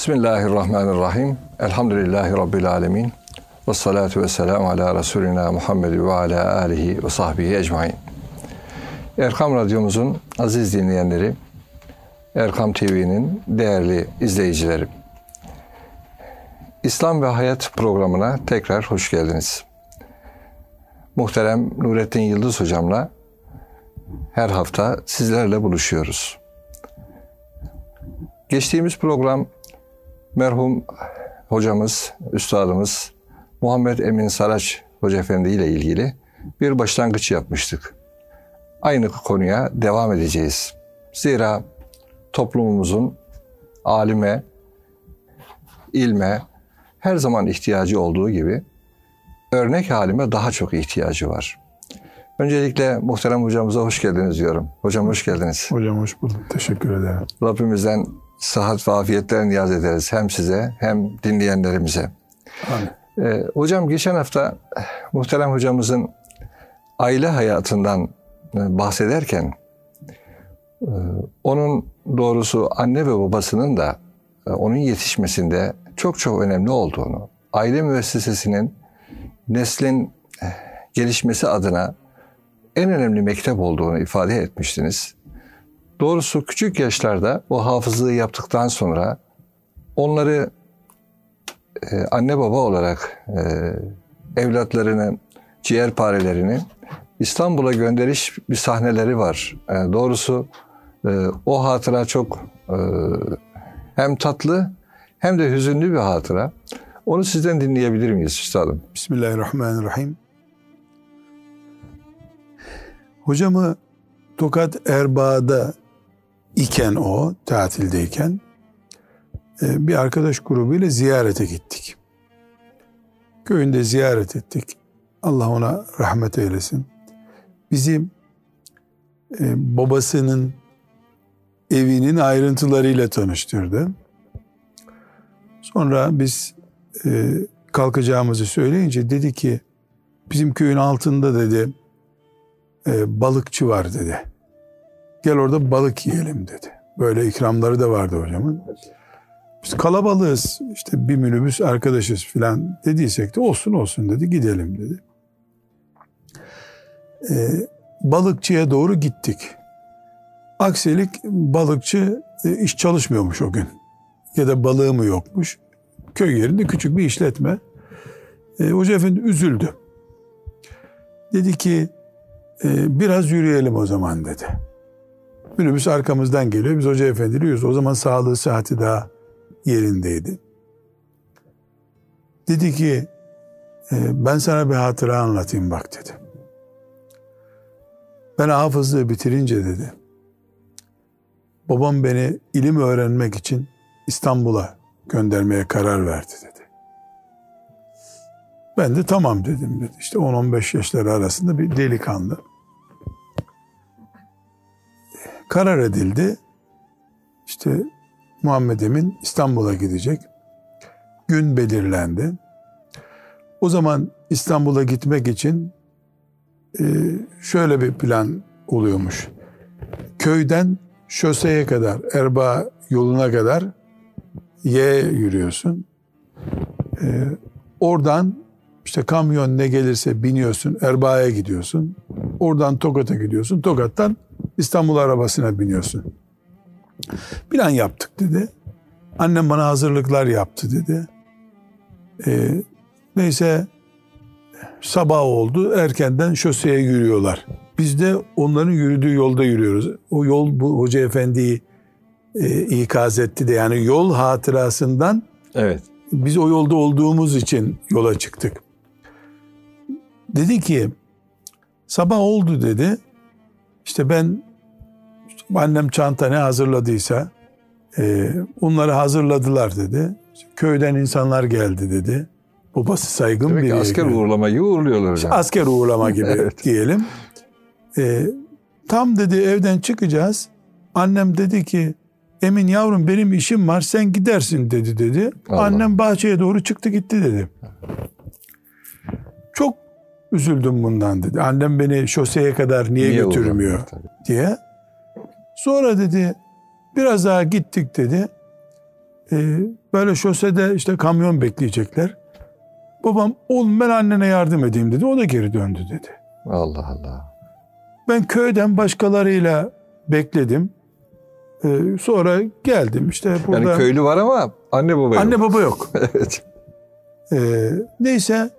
Bismillahirrahmanirrahim. Elhamdülillahi Rabbil alemin. Ve salatu ve selamu ala Resulina Muhammed ve ala alihi ve sahbihi ecmain. Erkam Radyomuzun aziz dinleyenleri, Erkam TV'nin değerli izleyicileri. İslam ve Hayat programına tekrar hoş geldiniz. Muhterem Nurettin Yıldız hocamla her hafta sizlerle buluşuyoruz. Geçtiğimiz program merhum hocamız, üstadımız Muhammed Emin Saraç Hoca Efendi ile ilgili bir başlangıç yapmıştık. Aynı konuya devam edeceğiz. Zira toplumumuzun alime, ilme her zaman ihtiyacı olduğu gibi örnek halime daha çok ihtiyacı var. Öncelikle muhterem hocamıza hoş geldiniz diyorum. Hocam hoş geldiniz. Hocam hoş bulduk. Teşekkür ederim. Rabbimizden sıhhat ve afiyetler niyaz ederiz. Hem size hem dinleyenlerimize. Amin. Ee, hocam geçen hafta muhterem hocamızın aile hayatından e, bahsederken e, onun doğrusu anne ve babasının da e, onun yetişmesinde çok çok önemli olduğunu, aile müessesesinin neslin gelişmesi adına en önemli mektep olduğunu ifade etmiştiniz. Doğrusu küçük yaşlarda o hafızlığı yaptıktan sonra onları e, anne baba olarak e, evlatlarının ciğerparelerini İstanbul'a gönderiş bir sahneleri var. E, doğrusu e, o hatıra çok e, hem tatlı hem de hüzünlü bir hatıra. Onu sizden dinleyebilir miyiz üstadım? Bismillahirrahmanirrahim. Hocamı Tokat Erbaa'da iken o tatildeyken e, bir arkadaş grubuyla ziyarete gittik. Köyünde ziyaret ettik. Allah ona rahmet eylesin. Bizi e, babasının evinin ayrıntılarıyla tanıştırdı. Sonra biz e, kalkacağımızı söyleyince dedi ki bizim köyün altında dedi balıkçı var dedi. Gel orada balık yiyelim dedi. Böyle ikramları da vardı hocamın. Biz kalabalığız işte bir minibüs arkadaşız filan dediysek de olsun olsun dedi gidelim dedi. Ee, balıkçıya doğru gittik. Aksilik balıkçı e, iş çalışmıyormuş o gün. Ya da balığı mı yokmuş. Köy yerinde küçük bir işletme. E, Hoca Efendi üzüldü. Dedi ki e, biraz yürüyelim o zaman dedi. Minibüs arkamızdan geliyor. Biz Hoca Efendi. O zaman sağlığı sıhhati daha yerindeydi. Dedi ki e, ben sana bir hatıra anlatayım bak dedi. Ben hafızlığı bitirince dedi. Babam beni ilim öğrenmek için İstanbul'a göndermeye karar verdi dedi. Ben de tamam dedim dedi. İşte 10-15 yaşları arasında bir delikanlı. Karar edildi. İşte Muhammed Emin İstanbul'a gidecek. Gün belirlendi. O zaman İstanbul'a gitmek için e, şöyle bir plan oluyormuş. Köyden şoseye kadar, Erba yoluna kadar Y yürüyorsun. E, oradan işte kamyon ne gelirse biniyorsun, Erba'ya gidiyorsun. Oradan Tokat'a gidiyorsun. Tokat'tan İstanbul arabasına biniyorsun. Plan yaptık dedi. Annem bana hazırlıklar yaptı dedi. Ee, neyse sabah oldu erkenden şoseye yürüyorlar. Biz de onların yürüdüğü yolda yürüyoruz. O yol bu Hoca Efendi'yi e, ikaz etti de yani yol hatırasından evet. biz o yolda olduğumuz için yola çıktık. Dedi ki sabah oldu dedi. İşte ben annem çanta ne hazırladıysa e, onları hazırladılar dedi. Köyden insanlar geldi dedi. Babası saygın Demek biri. asker gibi. uğurlama gibi uğurluyorlar hocam. Asker uğurlama gibi evet. diyelim. E, tam dedi evden çıkacağız. Annem dedi ki Emin yavrum benim işim var sen gidersin dedi dedi. Allah. Annem bahçeye doğru çıktı gitti dedi. Çok üzüldüm bundan dedi. Annem beni şoseye kadar niye, niye götürmüyor diye. Sonra dedi biraz daha gittik dedi. Ee, böyle şosede işte kamyon bekleyecekler. Babam oğlum ben annene yardım edeyim dedi. O da geri döndü dedi. Allah Allah. Ben köyden başkalarıyla bekledim. Ee, sonra geldim işte burada. Yani köylü var ama anne baba yok. Anne baba yok. evet. Ee, neyse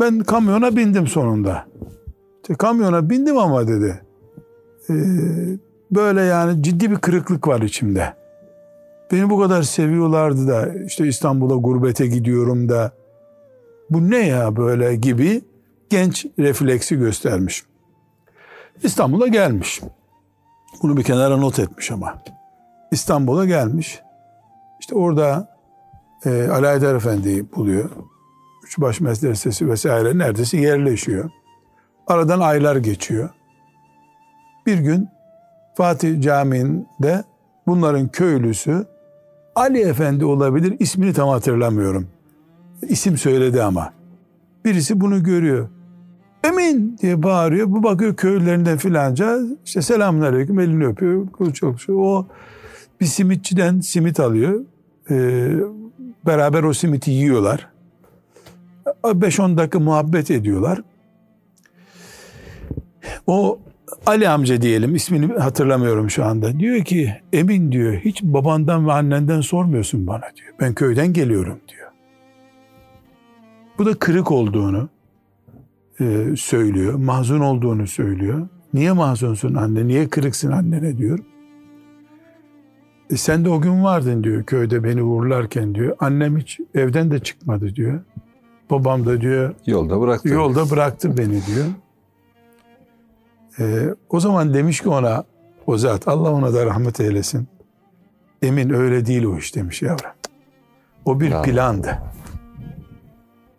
ben kamyona bindim sonunda. İşte kamyona bindim ama dedi. Ee, böyle yani ciddi bir kırıklık var içimde. Beni bu kadar seviyorlardı da işte İstanbul'a gurbete gidiyorum da bu ne ya böyle gibi genç refleksi göstermiş. İstanbul'a gelmiş. Bunu bir kenara not etmiş ama. İstanbul'a gelmiş. İşte orada e, Ali Haydar Efendi'yi buluyor. Üçbaş Medresesi vesaire neredeyse yerleşiyor. Aradan aylar geçiyor. Bir gün Fatih Camii'nde bunların köylüsü Ali Efendi olabilir. ismini tam hatırlamıyorum. İsim söyledi ama. Birisi bunu görüyor. Emin diye bağırıyor. Bu bakıyor köylülerinden filanca. İşte selamünaleyküm elini öpüyor. Çok O bir simitçiden simit alıyor. Ee, beraber o simiti yiyorlar. 5-10 dakika muhabbet ediyorlar. O Ali amca diyelim ismini hatırlamıyorum şu anda. Diyor ki Emin diyor hiç babandan ve annenden sormuyorsun bana diyor. Ben köyden geliyorum diyor. Bu da kırık olduğunu e, söylüyor. Mahzun olduğunu söylüyor. Niye mahzunsun anne? Niye kırıksın annene diyor. E sen de o gün vardın diyor köyde beni uğurlarken diyor. Annem hiç evden de çıkmadı diyor. Babam da diyor yolda bıraktı. Yolda bıraktı beni diyor. Ee, o zaman demiş ki ona o zat Allah ona da rahmet eylesin. Emin öyle değil o iş demiş yavrum. O bir Bravo. plandı.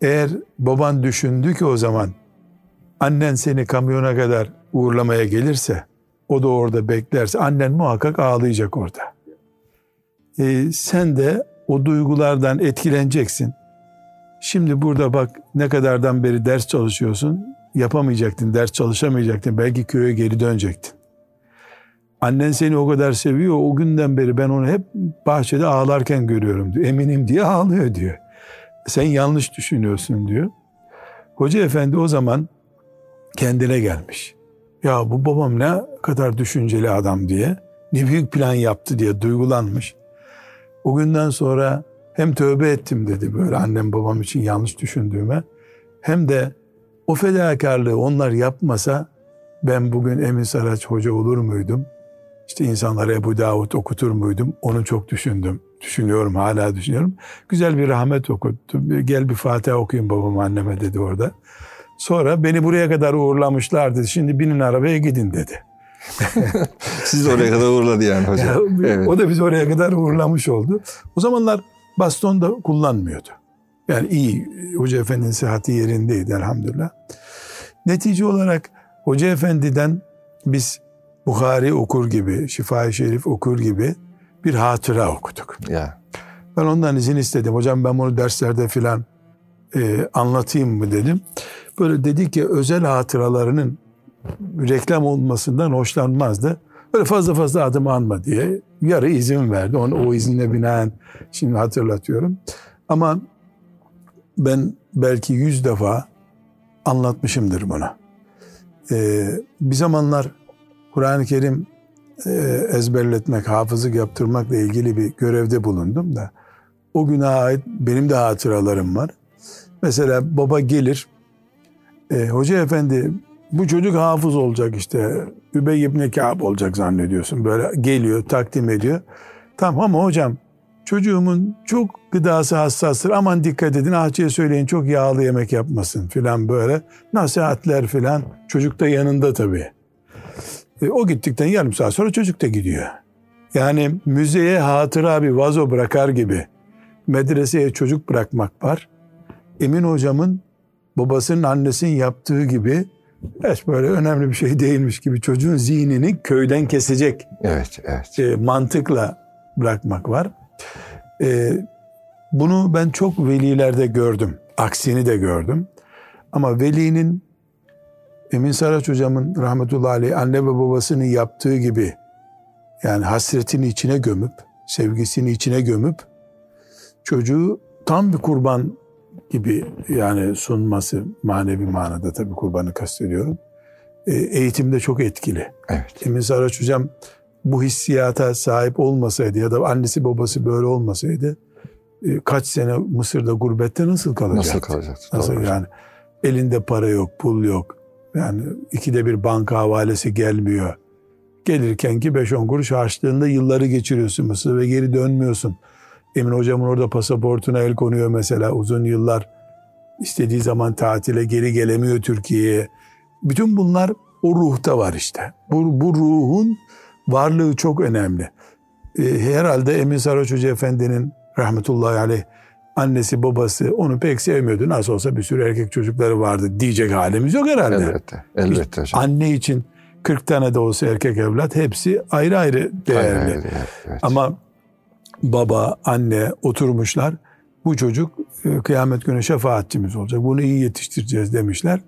Eğer baban düşündü ki o zaman annen seni kamyona kadar uğurlamaya gelirse o da orada beklerse annen muhakkak ağlayacak orada. Ee, sen de o duygulardan etkileneceksin. Şimdi burada bak ne kadardan beri ders çalışıyorsun yapamayacaktın, ders çalışamayacaktın. Belki köye geri dönecektin. Annen seni o kadar seviyor. O günden beri ben onu hep bahçede ağlarken görüyorum diyor. Eminim diye ağlıyor diyor. Sen yanlış düşünüyorsun diyor. Hoca efendi o zaman kendine gelmiş. Ya bu babam ne kadar düşünceli adam diye. Ne büyük plan yaptı diye duygulanmış. O günden sonra hem tövbe ettim dedi böyle annem babam için yanlış düşündüğüme. Hem de o fedakarlığı onlar yapmasa ben bugün Emin Saraç hoca olur muydum? İşte insanlara Ebu Davud okutur muydum? Onu çok düşündüm. Düşünüyorum, hala düşünüyorum. Güzel bir rahmet okuttum. Gel bir Fatiha okuyun babam anneme dedi orada. Sonra beni buraya kadar uğurlamışlardı. Şimdi binin arabaya gidin dedi. Siz oraya kadar uğurladı yani hocam. evet. O da bizi oraya kadar uğurlamış oldu. O zamanlar baston da kullanmıyordu. Yani iyi, Hoca Efendi'nin sıhhati yerindeydi elhamdülillah. Netice olarak Hoca Efendi'den biz Bukhari okur gibi, Şifa-i Şerif okur gibi bir hatıra okuduk. Ya. Ben ondan izin istedim. Hocam ben bunu derslerde filan e, anlatayım mı dedim. Böyle dedi ki özel hatıralarının reklam olmasından hoşlanmazdı. Böyle fazla fazla adım anma diye yarı izin verdi. Onu o izinle binaen şimdi hatırlatıyorum. Ama ben belki yüz defa anlatmışımdır bunu. Ee, bir zamanlar Kur'an-ı Kerim e, ezberletmek, hafızlık yaptırmakla ilgili bir görevde bulundum da o güne ait benim de hatıralarım var. Mesela baba gelir, e, hoca efendi bu çocuk hafız olacak işte, Übey ibn Kâb olacak zannediyorsun. Böyle geliyor, takdim ediyor. Tamam ama hocam çocuğumun çok gıdası hassastır aman dikkat edin ahçıya söyleyin çok yağlı yemek yapmasın filan böyle nasihatler filan çocuk da yanında tabii. E, o gittikten yarım saat sonra çocuk da gidiyor. Yani müzeye hatıra bir vazo bırakar gibi medreseye çocuk bırakmak var. Emin hocamın babasının annesinin yaptığı gibi hiç böyle önemli bir şey değilmiş gibi çocuğun zihnini köyden kesecek. Evet, evet. E, mantıkla bırakmak var. E, bunu ben çok velilerde gördüm. Aksini de gördüm. Ama velinin Emin Saraç hocamın rahmetullahi aleyh anne ve babasının yaptığı gibi yani hasretini içine gömüp, sevgisini içine gömüp çocuğu tam bir kurban gibi yani sunması manevi manada tabii kurbanı kastediyorum. E, eğitimde çok etkili. Evet. Emin Saraç hocam bu hissiyata sahip olmasaydı ya da annesi babası böyle olmasaydı e, kaç sene Mısır'da gurbette nasıl kalacaktı? Nasıl kalacaktı? Nasıl Doğru. yani elinde para yok, pul yok. Yani ikide bir banka havalesi gelmiyor. Gelirken ki 5-10 kuruş harçlığında yılları geçiriyorsun Mısır ve geri dönmüyorsun. Emin hocamın orada pasaportuna el konuyor mesela uzun yıllar. istediği zaman tatile geri gelemiyor Türkiye'ye. Bütün bunlar o ruhta var işte. Bu, bu ruhun varlığı çok önemli. Ee, herhalde Emin Sarhoş Hoca Efendi'nin rahmetullahi aleyh annesi babası onu pek sevmiyordu. Nasıl olsa bir sürü erkek çocukları vardı diyecek halimiz yok herhalde. Elbette. Elbette hocam. Anne için 40 tane de olsa erkek evlat hepsi ayrı ayrı değerli. Hayır, hayır, evet. Ama baba, anne oturmuşlar. Bu çocuk e, kıyamet günü şefaatçimiz olacak. Bunu iyi yetiştireceğiz demişler.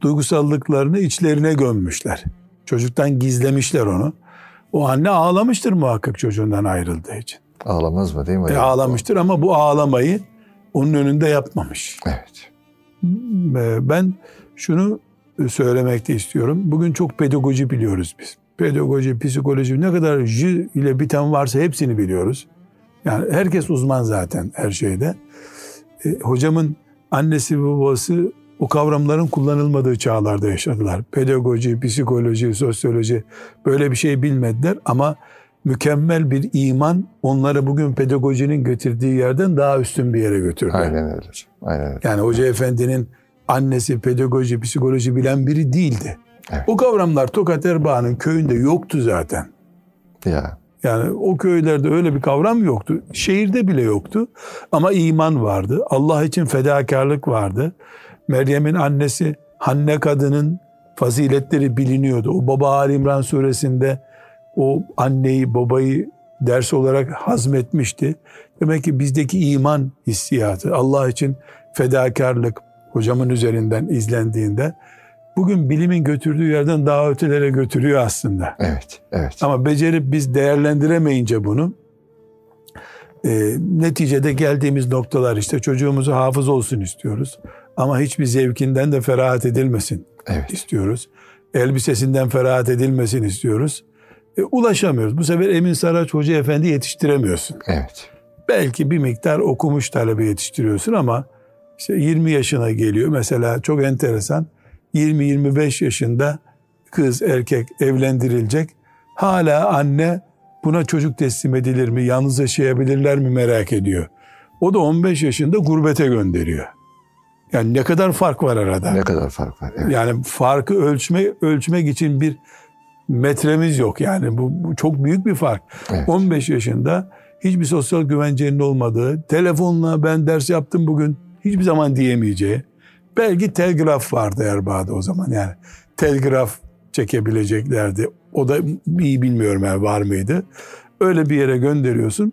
Duygusallıklarını içlerine gömmüşler. Çocuktan gizlemişler onu. O anne ağlamıştır muhakkak çocuğundan ayrıldığı için. Ağlamaz mı değil mi? E, ağlamıştır ama bu ağlamayı onun önünde yapmamış. Evet. E, Ben şunu söylemekte istiyorum. Bugün çok pedagoji biliyoruz biz. Pedagoji, psikoloji ne kadar J ile biten varsa hepsini biliyoruz. Yani herkes uzman zaten her şeyde. E, hocamın annesi ve babası o kavramların kullanılmadığı çağlarda yaşadılar. Pedagoji, psikoloji, sosyoloji böyle bir şey bilmediler ama mükemmel bir iman onları bugün pedagojinin götürdüğü yerden daha üstün bir yere götürdü. Aynen öyle. Aynen öyle. Yani Hoca Efendi'nin annesi pedagoji, psikoloji bilen biri değildi. Evet. O kavramlar Tokat Erbaa'nın köyünde yoktu zaten. Ya. Yani o köylerde öyle bir kavram yoktu. Şehirde bile yoktu. Ama iman vardı. Allah için fedakarlık vardı. Meryem'in annesi Hanne kadının faziletleri biliniyordu. O Baba Ali İmran suresinde o anneyi babayı ders olarak hazmetmişti. Demek ki bizdeki iman hissiyatı Allah için fedakarlık hocamın üzerinden izlendiğinde bugün bilimin götürdüğü yerden daha ötelere götürüyor aslında. Evet. Evet. Ama becerip biz değerlendiremeyince bunu e, neticede geldiğimiz noktalar işte çocuğumuzu hafız olsun istiyoruz. Ama hiçbir zevkinden de ferahat edilmesin Evet. istiyoruz. Elbisesinden ferahat edilmesin istiyoruz. E, ulaşamıyoruz. Bu sefer Emin Saraç Hoca Efendi yetiştiremiyorsun. Evet. Belki bir miktar okumuş talebe yetiştiriyorsun ama işte 20 yaşına geliyor. Mesela çok enteresan 20-25 yaşında kız erkek evlendirilecek. Hala anne buna çocuk teslim edilir mi, yalnız yaşayabilirler mi merak ediyor. O da 15 yaşında gurbete gönderiyor. Yani ne kadar fark var arada. Ne kadar fark var. Evet. Yani farkı ölçme, ölçmek için bir metremiz yok. Yani bu, bu çok büyük bir fark. Evet. 15 yaşında hiçbir sosyal güvencenin olmadığı, telefonla ben ders yaptım bugün hiçbir zaman diyemeyeceği. Belki telgraf vardı Erbaa'da o zaman yani. Telgraf çekebileceklerdi. O da iyi bilmiyorum yani var mıydı. Öyle bir yere gönderiyorsun.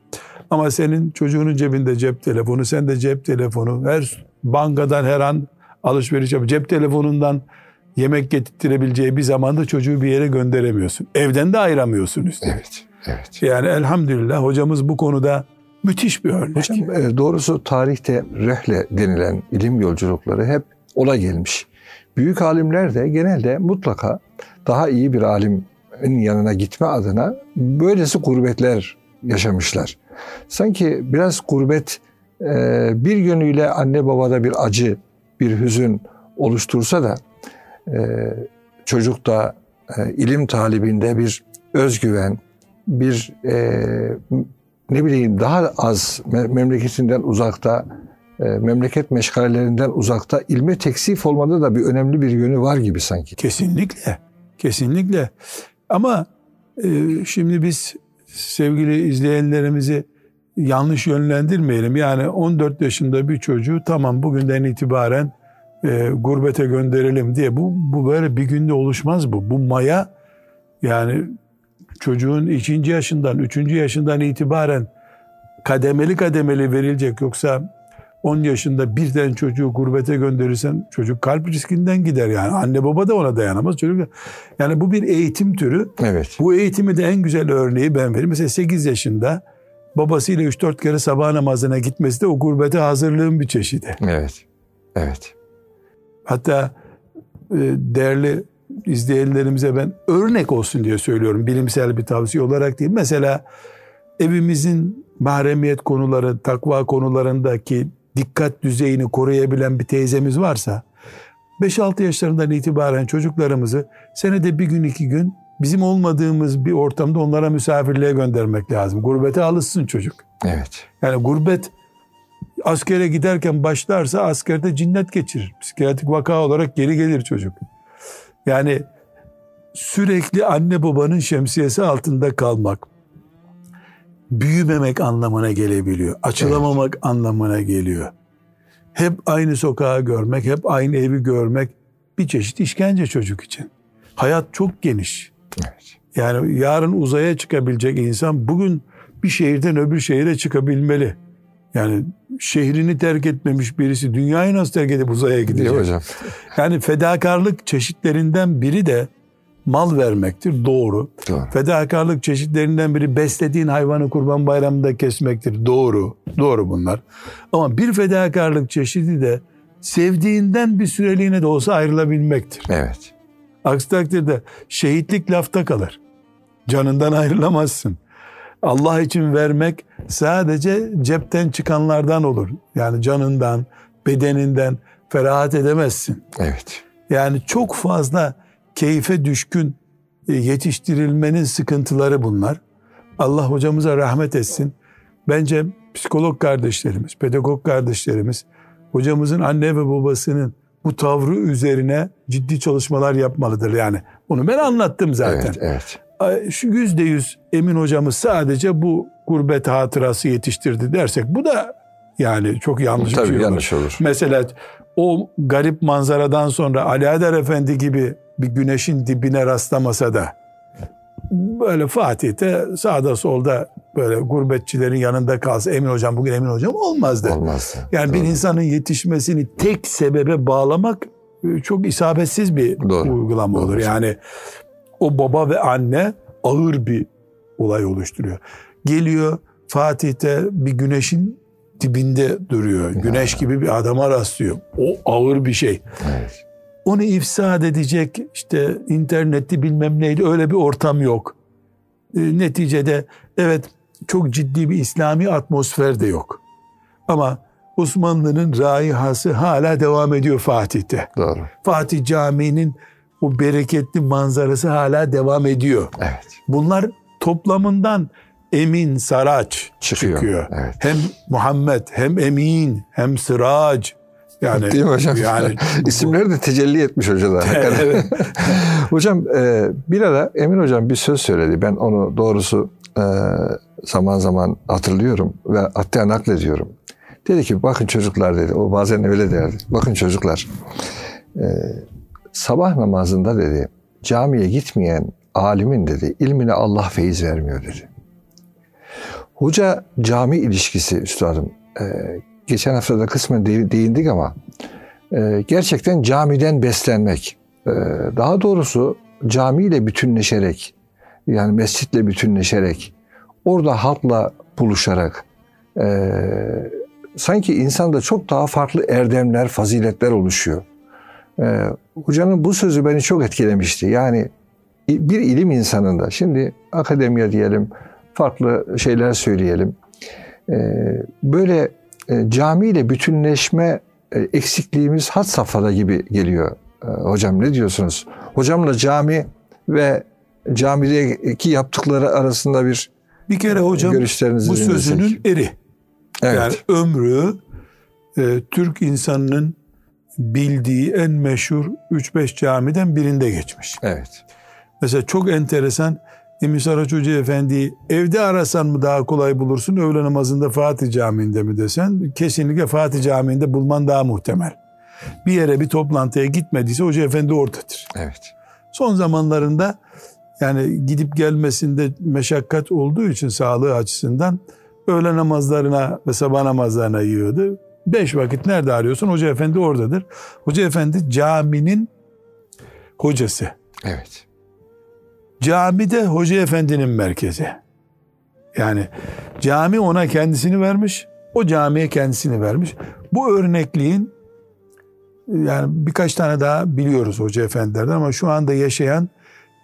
Ama senin çocuğunun cebinde cep telefonu, sen de cep telefonu, her bankadan her an alışveriş yap. Cep telefonundan yemek getirtirebileceği bir zamanda çocuğu bir yere gönderemiyorsun. Evden de ayıramıyorsun üstelik. Evet. Evet. Yani elhamdülillah hocamız bu konuda müthiş bir örnek. Hocam e, doğrusu tarihte rehle denilen ilim yolculukları hep ola gelmiş. Büyük alimler de genelde mutlaka daha iyi bir alimin yanına gitme adına böylesi gurbetler yaşamışlar. Sanki biraz gurbet bir yönüyle anne babada bir acı, bir hüzün oluştursa da e, çocukta e, ilim talibinde bir özgüven, bir e, ne bileyim daha az me- memleketinden uzakta, memleket meşgalelerinden uzakta ilme teksif olmada da bir önemli bir yönü var gibi sanki. Kesinlikle. Kesinlikle. Ama şimdi biz sevgili izleyenlerimizi yanlış yönlendirmeyelim. Yani 14 yaşında bir çocuğu tamam bugünden itibaren e, gurbete gönderelim diye bu bu böyle bir günde oluşmaz bu. Bu maya yani çocuğun ikinci yaşından, üçüncü yaşından itibaren kademeli kademeli verilecek. Yoksa 10 yaşında birden çocuğu gurbete gönderirsen çocuk kalp riskinden gider yani. Anne baba da ona dayanamaz. Çocuk da- yani bu bir eğitim türü. Evet. Bu eğitimi de en güzel örneği ben vereyim. Mesela 8 yaşında babasıyla 3-4 kere sabah namazına gitmesi de o gurbete hazırlığın bir çeşidi. Evet. Evet. Hatta e, değerli izleyenlerimize ben örnek olsun diye söylüyorum. Bilimsel bir tavsiye olarak değil. Mesela evimizin mahremiyet konuları, takva konularındaki dikkat düzeyini koruyabilen bir teyzemiz varsa 5-6 yaşlarından itibaren çocuklarımızı senede bir gün iki gün bizim olmadığımız bir ortamda onlara misafirliğe göndermek lazım. Gurbete alışsın çocuk. Evet. Yani gurbet askere giderken başlarsa askerde cinnet geçirir. Psikiyatrik vaka olarak geri gelir çocuk. Yani sürekli anne babanın şemsiyesi altında kalmak büyümemek anlamına gelebiliyor. Açılamamak evet. anlamına geliyor. Hep aynı sokağı görmek, hep aynı evi görmek bir çeşit işkence çocuk için. Hayat çok geniş. Evet. Yani yarın uzaya çıkabilecek insan bugün bir şehirden öbür şehire çıkabilmeli. Yani şehrini terk etmemiş birisi dünyayı nasıl terk edip uzaya gidecek? Değil hocam. Yani fedakarlık çeşitlerinden biri de mal vermektir. Doğru. Doğru. Fedakarlık çeşitlerinden biri beslediğin hayvanı kurban bayramında kesmektir. Doğru. Doğru bunlar. Ama bir fedakarlık çeşidi de sevdiğinden bir süreliğine de olsa ayrılabilmektir. Evet. Aksi takdirde şehitlik lafta kalır. Canından ayrılamazsın. Allah için vermek sadece cepten çıkanlardan olur. Yani canından, bedeninden ferahat edemezsin. Evet. Yani çok fazla keyfe düşkün e, yetiştirilmenin sıkıntıları bunlar. Allah hocamıza rahmet etsin. Bence psikolog kardeşlerimiz, pedagog kardeşlerimiz hocamızın anne ve babasının bu tavrı üzerine ciddi çalışmalar yapmalıdır. Yani onu ben anlattım zaten. Evet, evet. Şu yüzde yüz Emin hocamız sadece bu gurbet hatırası yetiştirdi dersek bu da yani çok yanlış Tabii bir şey yanlış olur. Mesela o garip manzaradan sonra Ali Adar Efendi gibi bir güneşin dibine rastlamasa da böyle Fatih'te sağda solda böyle gurbetçilerin yanında kalsa Emin Hocam bugün Emin Hocam olmazdı. Olmazdı. Yani Doğru. bir insanın yetişmesini tek sebebe bağlamak e, çok isabetsiz bir Doğru. uygulama Doğru. olur. Yani o baba ve anne ağır bir olay oluşturuyor. Geliyor Fatih'te bir güneşin dibinde duruyor. Güneş gibi bir adama rastlıyor. O ağır bir şey. Evet onu ifsad edecek işte interneti bilmem neydi öyle bir ortam yok. E, neticede evet çok ciddi bir İslami atmosfer de yok. Ama Osmanlı'nın raihası hala devam ediyor Fatih'te. Doğru. Fatih Camii'nin o bereketli manzarası hala devam ediyor. Evet. Bunlar toplamından Emin Saraç çıkıyor. çıkıyor. Evet. Hem Muhammed hem Emin hem Sıraç yani, Değil mi hocam? Yani, İsimleri de tecelli etmiş hocalar. evet. hocam e, bir ara Emin hocam bir söz söyledi. Ben onu doğrusu e, zaman zaman hatırlıyorum ve hatta naklediyorum. Dedi ki bakın çocuklar dedi. O bazen öyle derdi. Bakın çocuklar. E, sabah namazında dedi camiye gitmeyen alimin dedi ilmine Allah feyiz vermiyor dedi. Hoca cami ilişkisi üstadım e, geçen hafta da kısmen değindik ama e, gerçekten camiden beslenmek, e, daha doğrusu camiyle bütünleşerek, yani mescitle bütünleşerek, orada halkla buluşarak, e, sanki insanda çok daha farklı erdemler, faziletler oluşuyor. E, hocanın bu sözü beni çok etkilemişti. Yani bir ilim insanında, şimdi akademiye diyelim, farklı şeyler söyleyelim. E, böyle camiyle bütünleşme e, eksikliğimiz had safhada gibi geliyor. E, hocam ne diyorsunuz? Hocamla cami ve camideki yaptıkları arasında bir bir kere hocam bu sözünün dinlesek. eri. Evet. Yani ömrü e, Türk insanının bildiği en meşhur 3-5 camiden birinde geçmiş. Evet. Mesela çok enteresan Emin Saraç Hoca Efendi evde arasan mı daha kolay bulursun öğle namazında Fatih Camii'nde mi desen kesinlikle Fatih Camii'nde bulman daha muhtemel. Bir yere bir toplantıya gitmediyse Hoca Efendi oradadır. Evet. Son zamanlarında yani gidip gelmesinde meşakkat olduğu için sağlığı açısından öğle namazlarına ve sabah namazlarına yiyordu. Beş vakit nerede arıyorsun? Hoca Efendi oradadır. Hoca Efendi caminin hocası. Evet. Camide Hoca Efendi'nin merkezi. Yani cami ona kendisini vermiş, o camiye kendisini vermiş. Bu örnekliğin yani birkaç tane daha biliyoruz hoca efendilerden ama şu anda yaşayan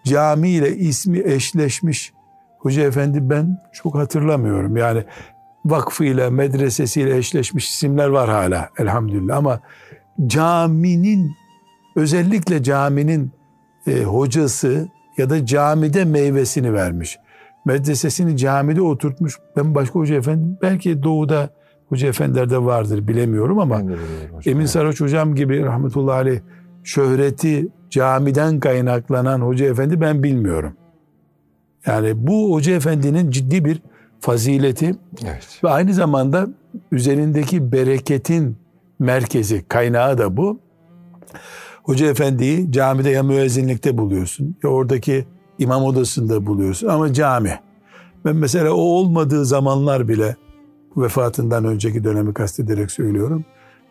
cami ile ismi eşleşmiş hoca efendi ben çok hatırlamıyorum. Yani vakfıyla, medresesiyle eşleşmiş isimler var hala elhamdülillah ama caminin özellikle caminin e, hocası ya da camide meyvesini vermiş. Medresesini camide oturtmuş. Ben başka hoca efendi belki doğuda hoca efendilerde vardır bilemiyorum ama Emin Saraç hocam gibi rahmetullahi aleyh şöhreti camiden kaynaklanan hoca efendi ben bilmiyorum. Yani bu hoca efendinin ciddi bir fazileti evet. ve aynı zamanda üzerindeki bereketin merkezi, kaynağı da bu. Hoca efendiyi camide ya müezzinlikte buluyorsun ya oradaki imam odasında buluyorsun ama cami. Ben mesela o olmadığı zamanlar bile vefatından önceki dönemi kastederek söylüyorum.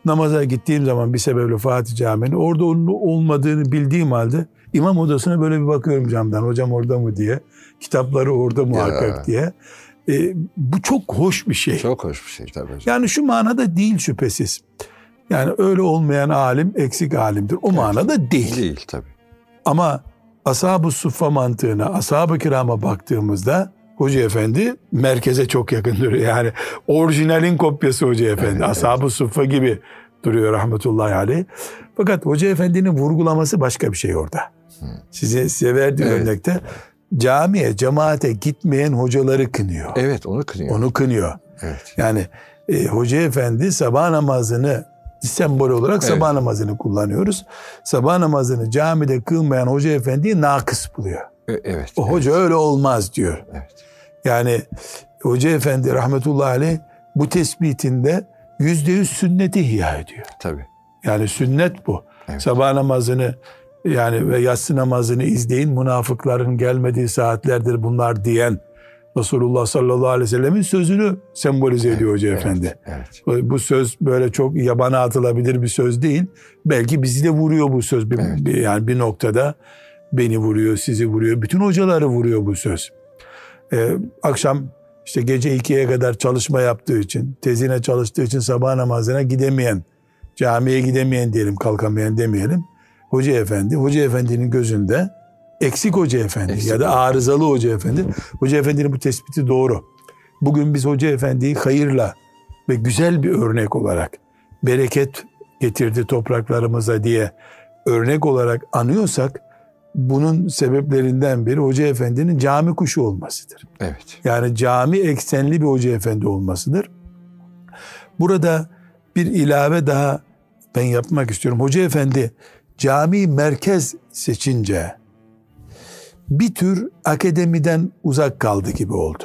Namaza gittiğim zaman bir sebeple Fatih Camii'nin orada onun olmadığını bildiğim halde imam odasına böyle bir bakıyorum camdan. Hocam orada mı diye. Kitapları orada muhakkak ya. diye. E, bu çok hoş bir şey. Çok hoş bir şey tabii hocam. Yani şu manada değil şüphesiz. Yani öyle olmayan alim eksik alimdir. O evet. manada değil. Değil tabii. Ama ashab-ı suffa mantığına, ashab-ı kirama baktığımızda Hoca Efendi merkeze çok yakın duruyor. Yani orijinalin kopyası Hoca Efendi. Evet, Ashab-ı evet. Suffa gibi duruyor rahmetullahi aleyh. Fakat Hoca Efendi'nin vurgulaması başka bir şey orada. Size, size verdiğim evet. örnekte camiye, cemaate gitmeyen hocaları kınıyor. Evet onu kınıyor. Onu kınıyor. Evet. Yani e, Hoca Efendi sabah namazını sembol olarak evet. sabah namazını kullanıyoruz. Sabah namazını camide kılmayan Hoca Efendi'yi nakıs buluyor. E, evet. O hoca evet. öyle olmaz diyor. Evet. Yani Hoca Efendi rahmetullahi aleyh bu tespitinde yüzde yüz sünneti ihya ediyor. Tabii. Yani sünnet bu. Evet. Sabah namazını yani ve yatsı namazını izleyin münafıkların gelmediği saatlerdir bunlar diyen Resulullah sallallahu aleyhi ve sellemin sözünü sembolize ediyor Hoca evet, Efendi. Evet. Bu söz böyle çok yabana atılabilir bir söz değil. Belki bizi de vuruyor bu söz bir, evet. bir, yani bir noktada. Beni vuruyor, sizi vuruyor. Bütün hocaları vuruyor bu söz. Ee, akşam işte gece ikiye kadar çalışma yaptığı için, tezine çalıştığı için sabah namazına gidemeyen, camiye gidemeyen diyelim, kalkamayan demeyelim. Hoca efendi, hoca efendinin gözünde eksik hoca efendi eksik. ya da arızalı hoca efendi. Hoca efendinin bu tespiti doğru. Bugün biz hoca efendiyi hayırla ve güzel bir örnek olarak bereket getirdi topraklarımıza diye örnek olarak anıyorsak bunun sebeplerinden biri Hoca Efendi'nin cami kuşu olmasıdır. Evet. Yani cami eksenli bir Hoca Efendi olmasıdır. Burada bir ilave daha ben yapmak istiyorum. Hoca Efendi cami merkez seçince bir tür akademiden uzak kaldı gibi oldu.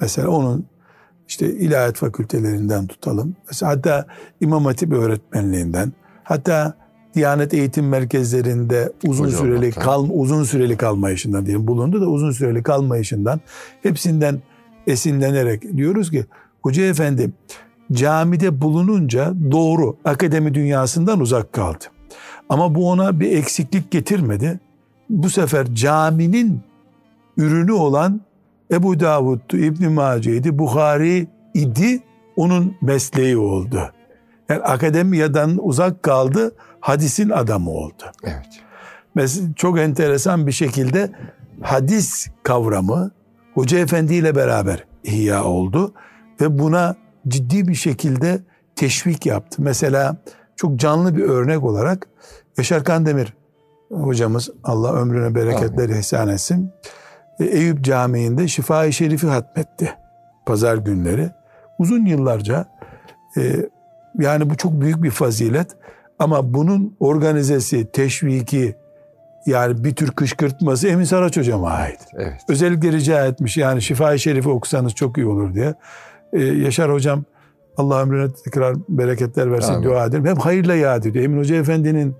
Mesela onun işte ilahiyat fakültelerinden tutalım. Mesela hatta İmam Hatip öğretmenliğinden hatta Diyanet eğitim merkezlerinde uzun Hocam, süreli kal uzun süreli kalmayışından diyelim bulundu da uzun süreli kalmayışından hepsinden esinlenerek diyoruz ki Hoca Efendi camide bulununca doğru akademi dünyasından uzak kaldı. Ama bu ona bir eksiklik getirmedi. Bu sefer caminin ürünü olan Ebu Davud'tu, İbn Mace'ydi, Bukhari idi, onun mesleği oldu. Yani akademiyadan uzak kaldı hadisin adamı oldu. Evet. Mesela çok enteresan bir şekilde hadis kavramı Hoca Efendi ile beraber ihya oldu ve buna ciddi bir şekilde teşvik yaptı. Mesela çok canlı bir örnek olarak Yaşar Kandemir hocamız Allah ömrüne bereketler ihsan etsin. Eyüp Camii'nde Şifa-i Şerif'i hatmetti pazar günleri. Uzun yıllarca e, yani bu çok büyük bir fazilet. Ama bunun organizesi, teşviki yani bir tür kışkırtması Emin Saraç hocama ait. Evet. Özellikle rica etmiş yani Şifa-i Şerif'i okusanız çok iyi olur diye. Ee, Yaşar hocam Allah ömrüne tekrar bereketler versin Amin. dua ederim. Hem hayırla yad ediyor. Emin Hoca Efendi'nin e,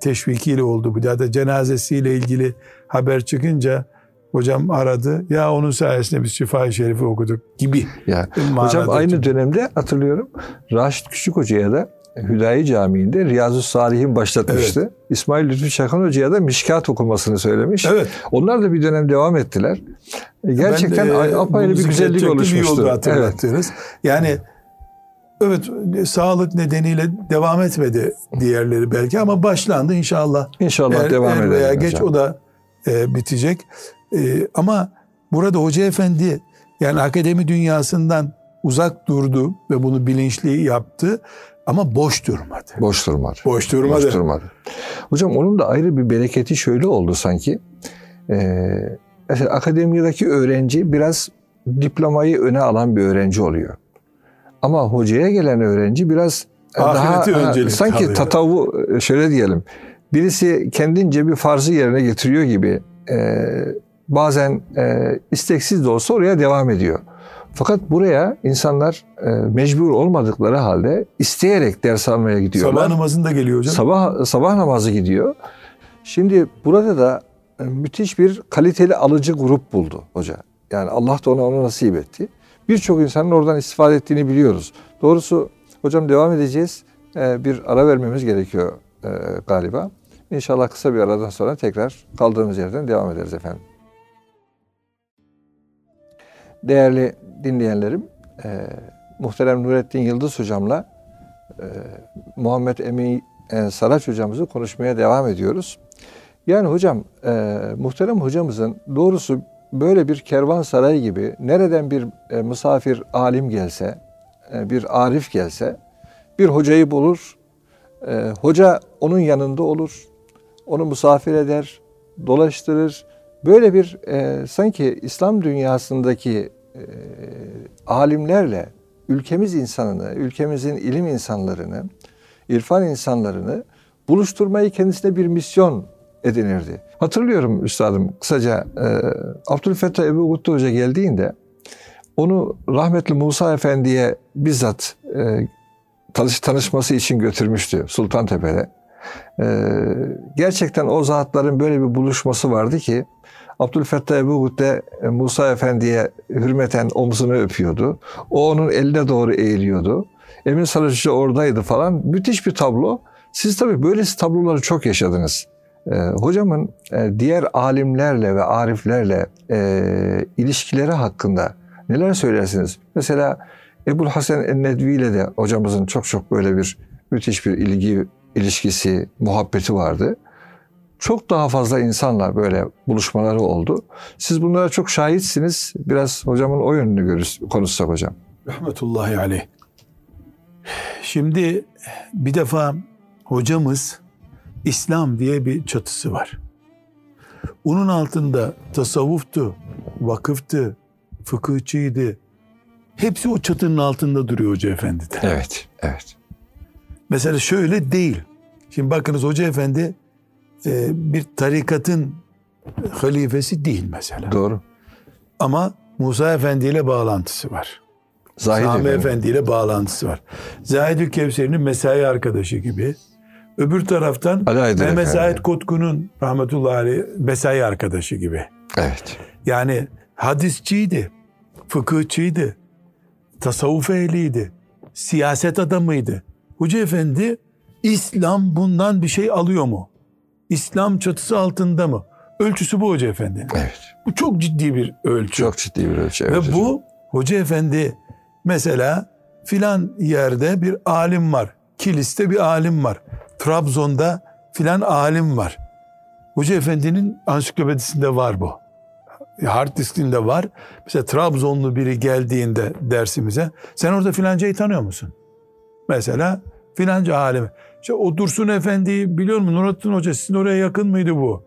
teşvikiyle oldu. Bu da cenazesiyle ilgili haber çıkınca hocam aradı. Ya onun sayesinde biz Şifa-i Şerif'i okuduk gibi. Ya, hocam aynı dönemde hatırlıyorum. Raşit Küçük Hoca'ya da Hüdayi Camii'nde Riyazu Salih'in başlatmıştı. Evet. İsmail Lütfü Çakan Hoca'ya da Mişkat okumasını söylemiş. Evet. Onlar da bir dönem devam ettiler. Gerçekten ben, e, apayrı bir güzellik oluşmuştu. İyi hatırlattınız. Evet. Yani evet sağlık nedeniyle devam etmedi diğerleri belki ama başlandı inşallah. İnşallah er, devam er veya geç hocam. o da e, bitecek. E, ama burada Hoca Efendi yani akademi dünyasından uzak durdu ve bunu bilinçli yaptı. Ama boş durmadı. Boş durmadı. Boş durmadı. Boş durmadı. Hocam onun da ayrı bir bereketi şöyle oldu sanki. Ee, mesela akademideki öğrenci biraz diplomayı öne alan bir öğrenci oluyor. Ama hocaya gelen öğrenci biraz Ahireti daha ha, sanki tatavu e, şöyle diyelim. Birisi kendince bir farzı yerine getiriyor gibi e, bazen e, isteksiz de olsa oraya devam ediyor. Fakat buraya insanlar e, mecbur olmadıkları halde isteyerek ders almaya gidiyorlar. Sabah namazında geliyor hocam. Sabah sabah namazı gidiyor. Şimdi burada da e, müthiş bir kaliteli alıcı grup buldu hoca. Yani Allah da ona onu nasip etti. Birçok insanın oradan istifade ettiğini biliyoruz. Doğrusu hocam devam edeceğiz. E, bir ara vermemiz gerekiyor e, galiba. İnşallah kısa bir aradan sonra tekrar kaldığımız yerden devam ederiz efendim. Değerli dinleyenlerim, e, muhterem Nurettin Yıldız hocamla e, Muhammed Emin e, Saraç hocamızı konuşmaya devam ediyoruz. Yani hocam, e, muhterem hocamızın doğrusu böyle bir kervansaray gibi nereden bir e, misafir alim gelse, e, bir arif gelse, bir hocayı bulur, e, hoca onun yanında olur, onu misafir eder, dolaştırır. Böyle bir e, sanki İslam dünyasındaki e, alimlerle ülkemiz insanını, ülkemizin ilim insanlarını, irfan insanlarını buluşturmayı kendisine bir misyon edinirdi. Hatırlıyorum üstadım kısaca e, Abdülfettah Ebu Guttu Hoca geldiğinde onu rahmetli Musa Efendi'ye bizzat e, tanış, tanışması için götürmüştü Sultantepe'de. E, gerçekten o zatların böyle bir buluşması vardı ki Abdülfettah Ebu Gut'te e, Musa Efendi'ye hürmeten omzunu öpüyordu. O onun eline doğru eğiliyordu. Emin Sarıcı oradaydı falan. Müthiş bir tablo. Siz tabii böyle tabloları çok yaşadınız. Ee, hocamın e, diğer alimlerle ve ariflerle e, ilişkileri hakkında neler söylersiniz? Mesela Ebul Hasan Ennedvi ile de hocamızın çok çok böyle bir müthiş bir ilgi ilişkisi, muhabbeti vardı çok daha fazla insanla böyle buluşmaları oldu. Siz bunlara çok şahitsiniz. Biraz hocamın o yönünü görürüz, konuşsak hocam. Rahmetullahi aleyh. Şimdi bir defa hocamız İslam diye bir çatısı var. Onun altında tasavvuftu, vakıftı, fıkıhçıydı. Hepsi o çatının altında duruyor Hoca Efendi'de. Evet, evet. Mesela şöyle değil. Şimdi bakınız Hoca Efendi e, bir tarikatın halifesi değil mesela. Doğru. Ama Musa Efendi ile bağlantısı var. Zahid Sami Efendi. İle bağlantısı var. Zahid Kevser'in mesai arkadaşı gibi. Öbür taraftan Mehmet Zahid Kotku'nun rahmetullahi aleyh mesai arkadaşı gibi. Evet. Yani hadisçiydi, fıkıhçıydı, tasavvuf ehliydi, siyaset adamıydı. Hoca Efendi İslam bundan bir şey alıyor mu? İslam çatısı altında mı? Ölçüsü bu Hoca Efendi. Evet. Bu çok ciddi bir ölçü. Çok ciddi bir ölçü. Evet Ve hocam. bu Hoca Efendi mesela filan yerde bir alim var. Kilis'te bir alim var. Trabzon'da filan alim var. Hoca Efendi'nin ansiklopedisinde var bu. Hard diskinde var. Mesela Trabzonlu biri geldiğinde dersimize sen orada filancayı tanıyor musun? Mesela filanca alimi. İşte o Dursun Efendi'yi biliyor musun? Nurattin Hoca sizin oraya yakın mıydı bu?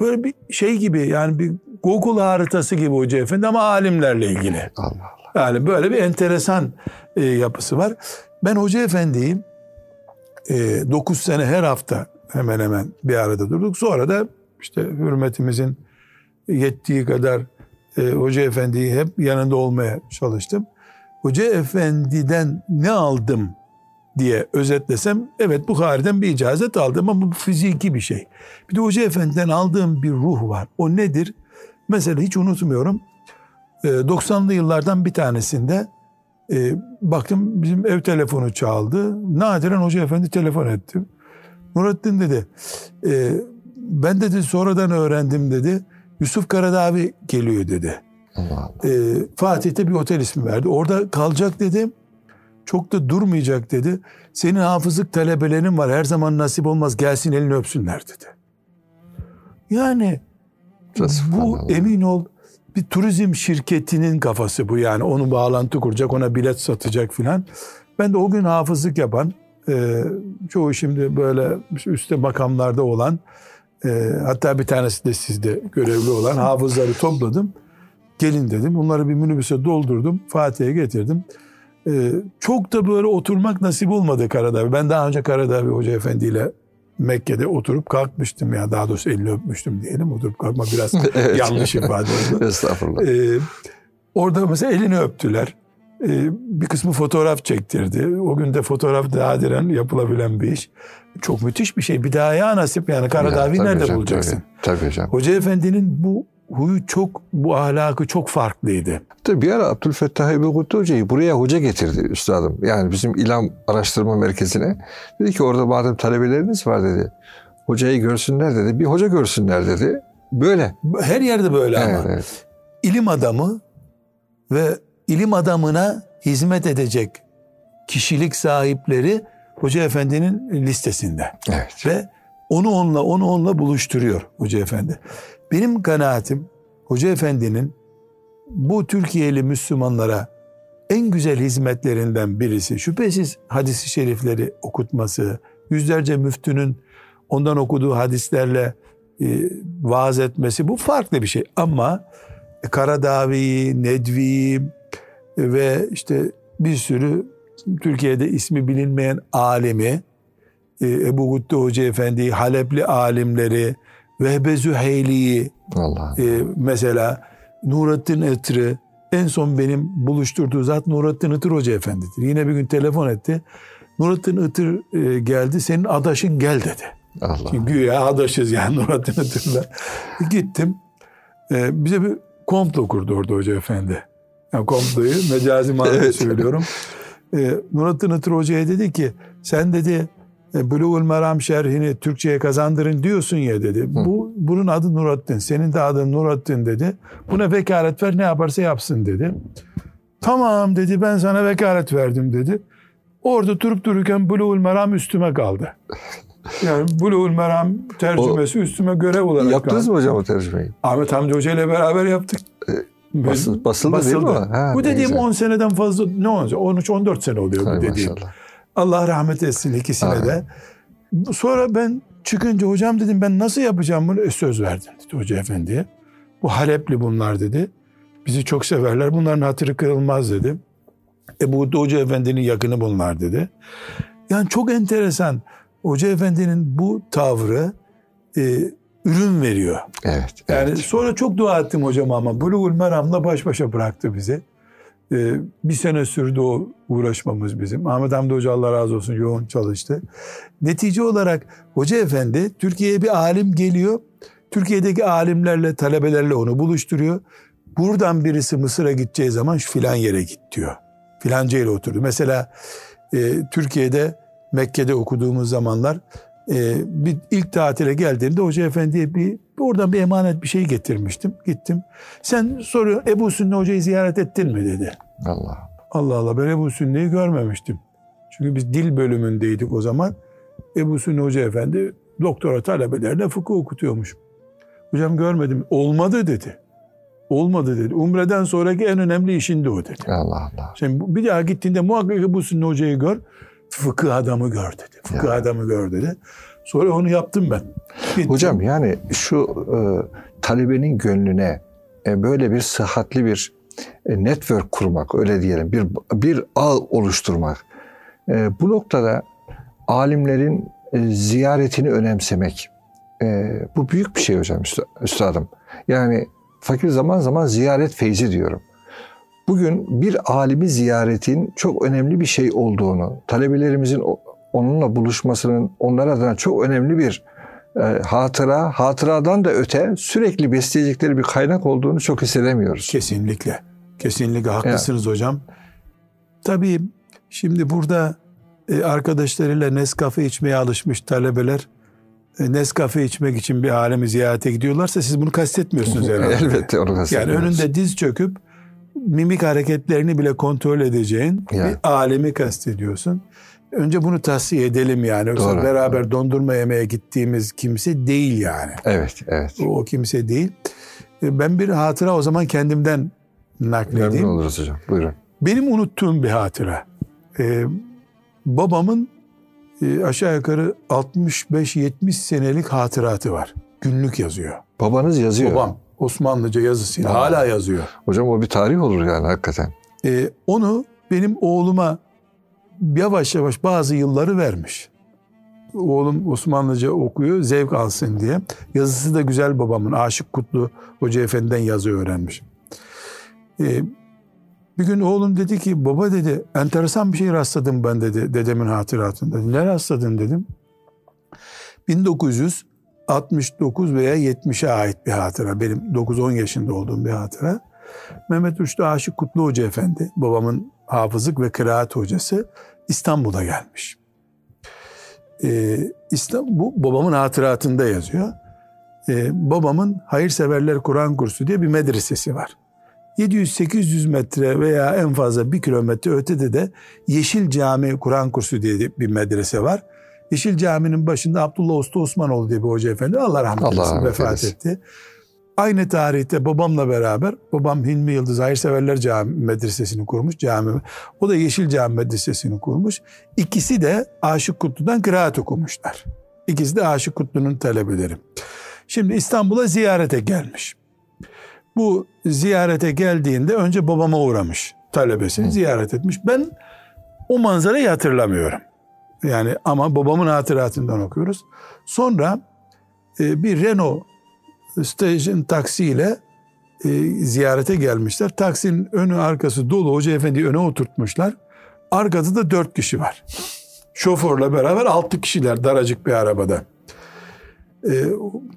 Böyle bir şey gibi yani bir Google haritası gibi Hoca Efendi ama alimlerle ilgili. Allah Allah. Yani böyle bir enteresan e, yapısı var. Ben Hoca Efendi'yi e, sene her hafta hemen hemen bir arada durduk. Sonra da işte hürmetimizin yettiği kadar e, Hoca Efendi'yi hep yanında olmaya çalıştım. Hoca Efendi'den ne aldım diye özetlesem evet Bukhari'den bir icazet aldım ama bu fiziki bir şey. Bir de Hoca Efendi'den aldığım bir ruh var. O nedir? Mesela hiç unutmuyorum. 90'lı ee, yıllardan bir tanesinde e, baktım bizim ev telefonu çaldı. Nadiren Hoca Efendi telefon etti. Nurattin dedi e, ben dedi sonradan öğrendim dedi. Yusuf Karadavi geliyor dedi. Allah Allah. Ee, Fatih'te bir otel ismi verdi. Orada kalacak dedi. Çok da durmayacak dedi. Senin hafızlık talebelerin var. Her zaman nasip olmaz. Gelsin elini öpsünler dedi. Yani bu emin ol bir turizm şirketinin kafası bu yani. Onu bağlantı kuracak, ona bilet satacak filan. Ben de o gün hafızlık yapan, e, çoğu şimdi böyle üstte makamlarda olan, e, hatta bir tanesi de sizde görevli olan hafızları topladım. Gelin dedim. Bunları bir minibüse doldurdum. Fatih'e getirdim. E, çok da böyle oturmak nasip olmadı Karadavi. Ben daha önce Karadavi Hoca Efendi ile Mekke'de oturup kalkmıştım ya daha doğrusu elini öpmüştüm diyelim. Oturup kalkma biraz Evet. yanlış ifade oldu. Estağfurullah. Ee, orada mesela elini öptüler. Ee, bir kısmı fotoğraf çektirdi. O gün de fotoğraf nadiren yapılabilen bir iş. Çok müthiş bir şey. Bir daha ya nasip yani Karadavi'yi Ya, nerede hocam, bulacaksın? Tabii, tabii hocam. Hoca Efendi'nin bu huyu çok, bu ahlakı çok farklıydı. Tabii bir ara Abdülfettah Ebu Kutu Hoca'yı buraya hoca getirdi üstadım. Yani bizim İlam Araştırma Merkezi'ne. Dedi ki orada madem talebeleriniz var dedi. Hocayı görsünler dedi. Bir hoca görsünler dedi. Böyle. Her yerde böyle Evet, ama. evet. ilim adamı ve ilim adamına hizmet edecek kişilik sahipleri Hoca Efendi'nin listesinde. Evet. Ve onu onunla onu onunla buluşturuyor Hoca Efendi. Benim kanaatim Hoca Efendi'nin bu Türkiye'li Müslümanlara en güzel hizmetlerinden birisi şüphesiz hadisi şerifleri okutması, yüzlerce müftünün ondan okuduğu hadislerle e, vaaz etmesi bu farklı bir şey. Ama Karadavi, Nedvi ve işte bir sürü Türkiye'de ismi bilinmeyen alemi e, Ebu Gutte Hoca Efendi, Halepli alimleri, Vehbe Züheyli'yi e, mesela Nurattin Itır'ı en son benim buluşturduğu zat Nurattin Itır Hoca Efendi'dir. Yine bir gün telefon etti. Nurattin Itır e, geldi senin adaşın gel dedi. Allah. Çünkü güya adaşız yani Nurattin Itır'la. Gittim. E, bize bir komplo kurdu orada Hoca Efendi. Yani komployu mecazi manada söylüyorum. E, Nurattin Itır Hoca'ya dedi ki sen dedi e, Buluğul Meram şerhini Türkçe'ye kazandırın diyorsun ya dedi. Bu bunun adı Nurattin. Senin de adın Nurattin dedi. Buna vekalet ver ne yaparsa yapsın dedi. Tamam dedi ben sana vekalet verdim dedi. Orada durup dururken Buluğul Meram üstüme kaldı. Yani Buluğul Meram tercümesi üstüme görev olarak Yaptınız kaldı. mı hocam o tercümeyi? Ahmet Hamdi Hoca ile beraber yaptık. Basıl- basıldı değil mi o? Ha, bu dediğim güzel. 10 seneden fazla ne olacak? 13-14 sene oluyor bu Hay dediğim. maşallah. Allah rahmet etsin ikisine Amin. de. Sonra ben çıkınca hocam dedim ben nasıl yapacağım bunu? E, söz verdim dedi hoca efendiye. Bu Halepli bunlar dedi. Bizi çok severler. Bunların hatırı kırılmaz dedi. E bu da hoca efendinin yakını bunlar dedi. Yani çok enteresan. Hoca efendinin bu tavrı e, ürün veriyor. Evet. Yani evet. sonra çok dua ettim hocama ama Bulugul Meram'la baş başa bıraktı bizi. Ee, bir sene sürdü o uğraşmamız bizim. Ahmet Hamdi Hoca Allah razı olsun yoğun çalıştı. Netice olarak Hoca Efendi Türkiye'ye bir alim geliyor. Türkiye'deki alimlerle, talebelerle onu buluşturuyor. Buradan birisi Mısır'a gideceği zaman şu filan yere git diyor. Filanca yere oturdu. Mesela e, Türkiye'de Mekke'de okuduğumuz zamanlar e, bir ilk tatile geldiğimde Hoca Efendi'ye bir oradan bir emanet bir şey getirmiştim. Gittim. Sen soruyor Ebu Sünni Hoca'yı ziyaret ettin mi dedi. Allah. Allah Allah ben Ebu Sünni'yi görmemiştim. Çünkü biz dil bölümündeydik o zaman. Ebu Sünni Hoca Efendi doktora talebelerine fıkıh okutuyormuş. Hocam görmedim. Olmadı dedi. Olmadı dedi. Umreden sonraki en önemli işindi o dedi. Allah Allah. Şimdi bir daha gittiğinde muhakkak Ebu Sünni Hoca'yı gör. Fıkıh adamı gör dedi. Fıkıh adamı gör dedi. Sonra onu yaptım ben. Gittim. Hocam yani şu e, talebenin gönlüne e, böyle bir sıhhatli bir e, network kurmak öyle diyelim bir bir ağ oluşturmak. E, bu noktada alimlerin e, ziyaretini önemsemek e, bu büyük bir şey hocam üsta- üstadım. Yani fakir zaman zaman ziyaret feyzi diyorum. Bugün bir alimi ziyaretin çok önemli bir şey olduğunu, talebelerimizin onunla buluşmasının onlar adına çok önemli bir e, hatıra, hatıradan da öte sürekli besleyecekleri bir kaynak olduğunu çok hissedemiyoruz. Kesinlikle. Kesinlikle haklısınız hocam. Tabii şimdi burada e, arkadaşlarıyla Nescafe içmeye alışmış talebeler e, Nescafe içmek için bir alemi ziyarete gidiyorlarsa siz bunu kastetmiyorsunuz herhalde. Elbette onu Yani kastetmiyoruz. önünde diz çöküp mimik hareketlerini bile kontrol edeceğin Ya. bir alemi kastediyorsun. Önce bunu tahsiye edelim yani. Doğru. beraber dondurma yemeye gittiğimiz kimse değil yani. Evet, evet. O, o kimse değil. E, Ben bir hatıra o zaman kendimden Memnun nakledeyim. oluruz hocam. Buyurun. Benim unuttuğum bir hatıra. Ee, babamın e, aşağı yukarı 65-70 senelik hatıratı var. Günlük yazıyor. Babanız yazıyor. Babam Osmanlıca yazısıyla Aa. hala yazıyor. Hocam o bir tarih olur yani hakikaten. Ee, onu benim oğluma yavaş yavaş bazı yılları vermiş. Oğlum Osmanlıca okuyor zevk alsın diye. Yazısı da güzel babamın. Aşık Kutlu Hoca Efendi'den yazı öğrenmiş. Ee, bir gün oğlum dedi ki baba dedi enteresan bir şey rastladım ben dedi dedemin hatıratında. Ne rastladın dedim. 1969 veya 70'e ait bir hatıra. Benim 9-10 yaşında olduğum bir hatıra. Mehmet Rüştü Aşık Kutlu Hoca Efendi, babamın hafızlık ve kıraat hocası İstanbul'a gelmiş. Ee, İstanbul, bu babamın hatıratında yazıyor. Ee, babamın Hayırseverler Kur'an kursu diye bir medresesi var. 700-800 metre veya en fazla bir kilometre ötede de Yeşil Cami Kur'an kursu diye bir medrese var. Yeşil Cami'nin başında Abdullah Usta Osmanoğlu diye bir hoca efendi Allah rahmet Allah eylesin rahmet vefat eylesin. etti. Aynı tarihte babamla beraber babam Hilmi Yıldız Hayırseverler Cami Medresesi'ni kurmuş cami. O da Yeşil Cami Medresesi'ni kurmuş. İkisi de Aşık Kutlu'dan kıraat okumuşlar. İkisi de Aşık Kutlu'nun talebeleri. Şimdi İstanbul'a ziyarete gelmiş. Bu ziyarete geldiğinde önce babama uğramış. Talebesini ziyaret etmiş. Ben o manzarayı hatırlamıyorum. Yani ama babamın hatıratından okuyoruz. Sonra e, bir Renault station taksiyle e, ziyarete gelmişler. Taksinin önü arkası dolu. Hoca efendi öne oturtmuşlar. Arkada da dört kişi var. Şoförle beraber altı kişiler daracık bir arabada. E,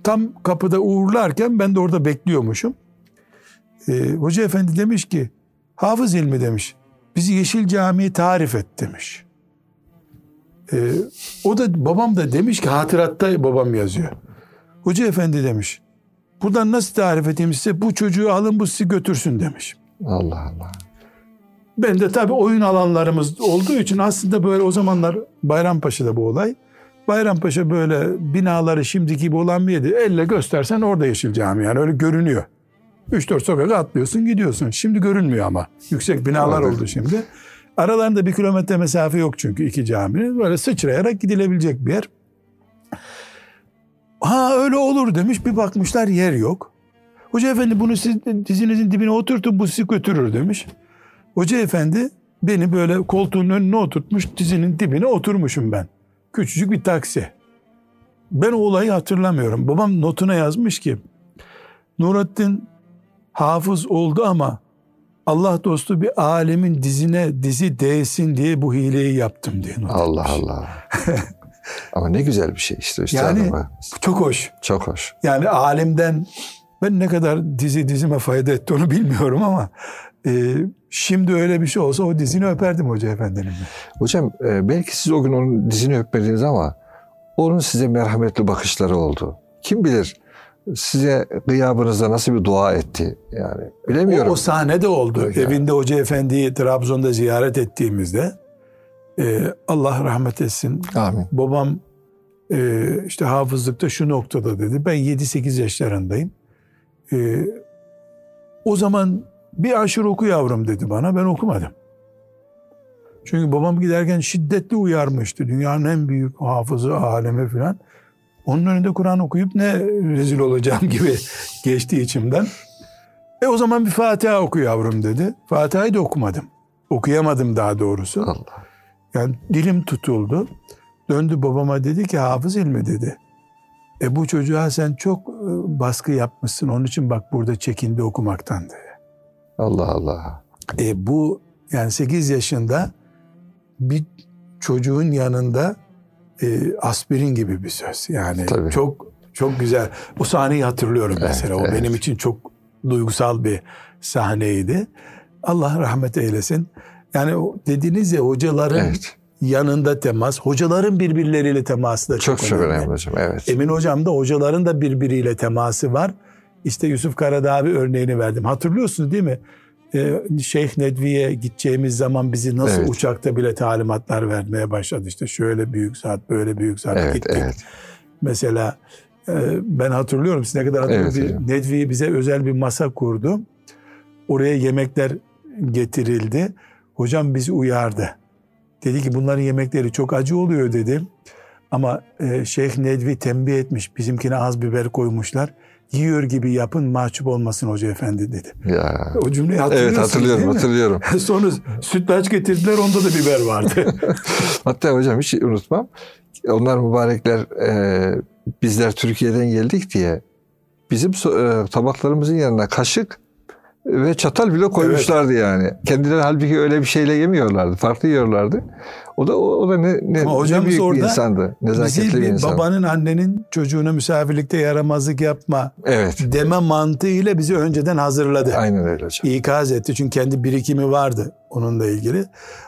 tam kapıda uğurlarken ben de orada bekliyormuşum. E, Hoca efendi demiş ki Hafız ilmi demiş. Bizi Yeşil Camii'ye tarif et demiş. E, o da babam da demiş ki hatıratta babam yazıyor. Hoca efendi demiş. Buradan nasıl tarif edeyim size? Bu çocuğu alın bu sizi götürsün demiş. Allah Allah. Ben de tabii oyun alanlarımız olduğu için aslında böyle o zamanlar Bayrampaşa'da bu olay. Bayrampaşa böyle binaları şimdiki gibi olan bir yerdi. Elle göstersen orada Yeşil Cami yani öyle görünüyor. 3-4 sokak atlıyorsun gidiyorsun. Şimdi görünmüyor ama. Yüksek binalar oldu şimdi. Aralarında bir kilometre mesafe yok çünkü iki caminin. Böyle sıçrayarak gidilebilecek bir yer. Ha öyle olur demiş. Bir bakmışlar yer yok. Hoca efendi bunu siz dizinizin dibine oturtun bu sizi götürür demiş. Hoca efendi beni böyle koltuğun önüne oturtmuş dizinin dibine oturmuşum ben. Küçücük bir taksi. Ben o olayı hatırlamıyorum. Babam notuna yazmış ki Nurattin hafız oldu ama Allah dostu bir alemin dizine dizi değsin diye bu hileyi yaptım diye Allah. Allah. Ama ne güzel bir şey işte Yani üstadım. çok hoş. Çok hoş. Yani alemden ben ne kadar dizi dizime fayda etti onu bilmiyorum ama e, şimdi öyle bir şey olsa o dizini öperdim hoca efendinin. Hocam e, belki siz o gün onun dizini öpmediniz ama onun size merhametli bakışları oldu. Kim bilir size gıyabınızda nasıl bir dua etti yani bilemiyorum. O, o sahnede oldu. Öyle. Evinde hoca efendiyi Trabzon'da ziyaret ettiğimizde e, Allah rahmet etsin. Amin. Babam e, işte hafızlıkta şu noktada dedi. Ben 7-8 yaşlarındayım. E, o zaman bir aşırı oku yavrum dedi bana. Ben okumadım. Çünkü babam giderken şiddetli uyarmıştı. Dünyanın en büyük hafızı alemi falan. Onun önünde Kur'an okuyup ne rezil olacağım gibi geçti içimden. E o zaman bir Fatiha oku yavrum dedi. Fatiha'yı da okumadım. Okuyamadım daha doğrusu. Allah. Yani dilim tutuldu. Döndü babama dedi ki hafız ilmi dedi. E bu çocuğa sen çok e, baskı yapmışsın. Onun için bak burada çekindi okumaktan dedi. Allah Allah. E bu yani 8 yaşında bir çocuğun yanında e, aspirin gibi bir söz. Yani Tabii. çok çok güzel. O sahneyi hatırlıyorum Evet, mesela. O evet. benim için çok duygusal bir sahneydi. Allah rahmet eylesin. Yani o dediğiniz ya hocaların Evet. yanında temas, hocaların birbirleriyle teması da çok, Çok çok önemli. önemli hocam. Evet. Emin hocam da hocaların da birbiriyle teması var. İşte Yusuf Karadağ abi örneğini verdim. Hatırlıyorsunuz değil mi? Ee, Şeyh Nedvi'ye gideceğimiz zaman bizi nasıl Evet. uçakta bile talimatlar vermeye başladı. İşte şöyle büyük saat, böyle büyük saat Evet, gittik. evet. Mesela e, ben hatırlıyorum siz ne kadar hatırlıyorsunuz. Evet. Nedvi bize özel bir masa kurdu. Oraya yemekler getirildi. Hocam bizi uyardı. Dedi ki bunların yemekleri çok acı oluyor dedi. Ama e, Şeyh Nedvi tembih etmiş. Bizimkine az biber koymuşlar. Yiyor gibi yapın mahcup olmasın hoca efendi dedi. Ya. O cümleyi hatırlıyorsunuz Evet hatırlıyorum değil mi? hatırlıyorum. Sonra sütlaç getirdiler onda da biber vardı. Hatta hocam hiç unutmam. Onlar mübarekler e, bizler Türkiye'den geldik diye bizim e, tabaklarımızın yanına kaşık ve çatal bile koymuşlardı yani. Kendileri halbuki öyle bir şeyle yemiyorlardı. Farklı yiyorlardı. O da o, o da ne, ne, Ama ne büyük bir orada insandı. Nezaketli Bizi bir bir insandı. babanın annenin çocuğuna misafirlikte yaramazlık yapma Evet. deme mantığıyla bizi önceden hazırladı. Aynen öyle hocam. İkaz etti çünkü kendi birikimi vardı onunla ilgili.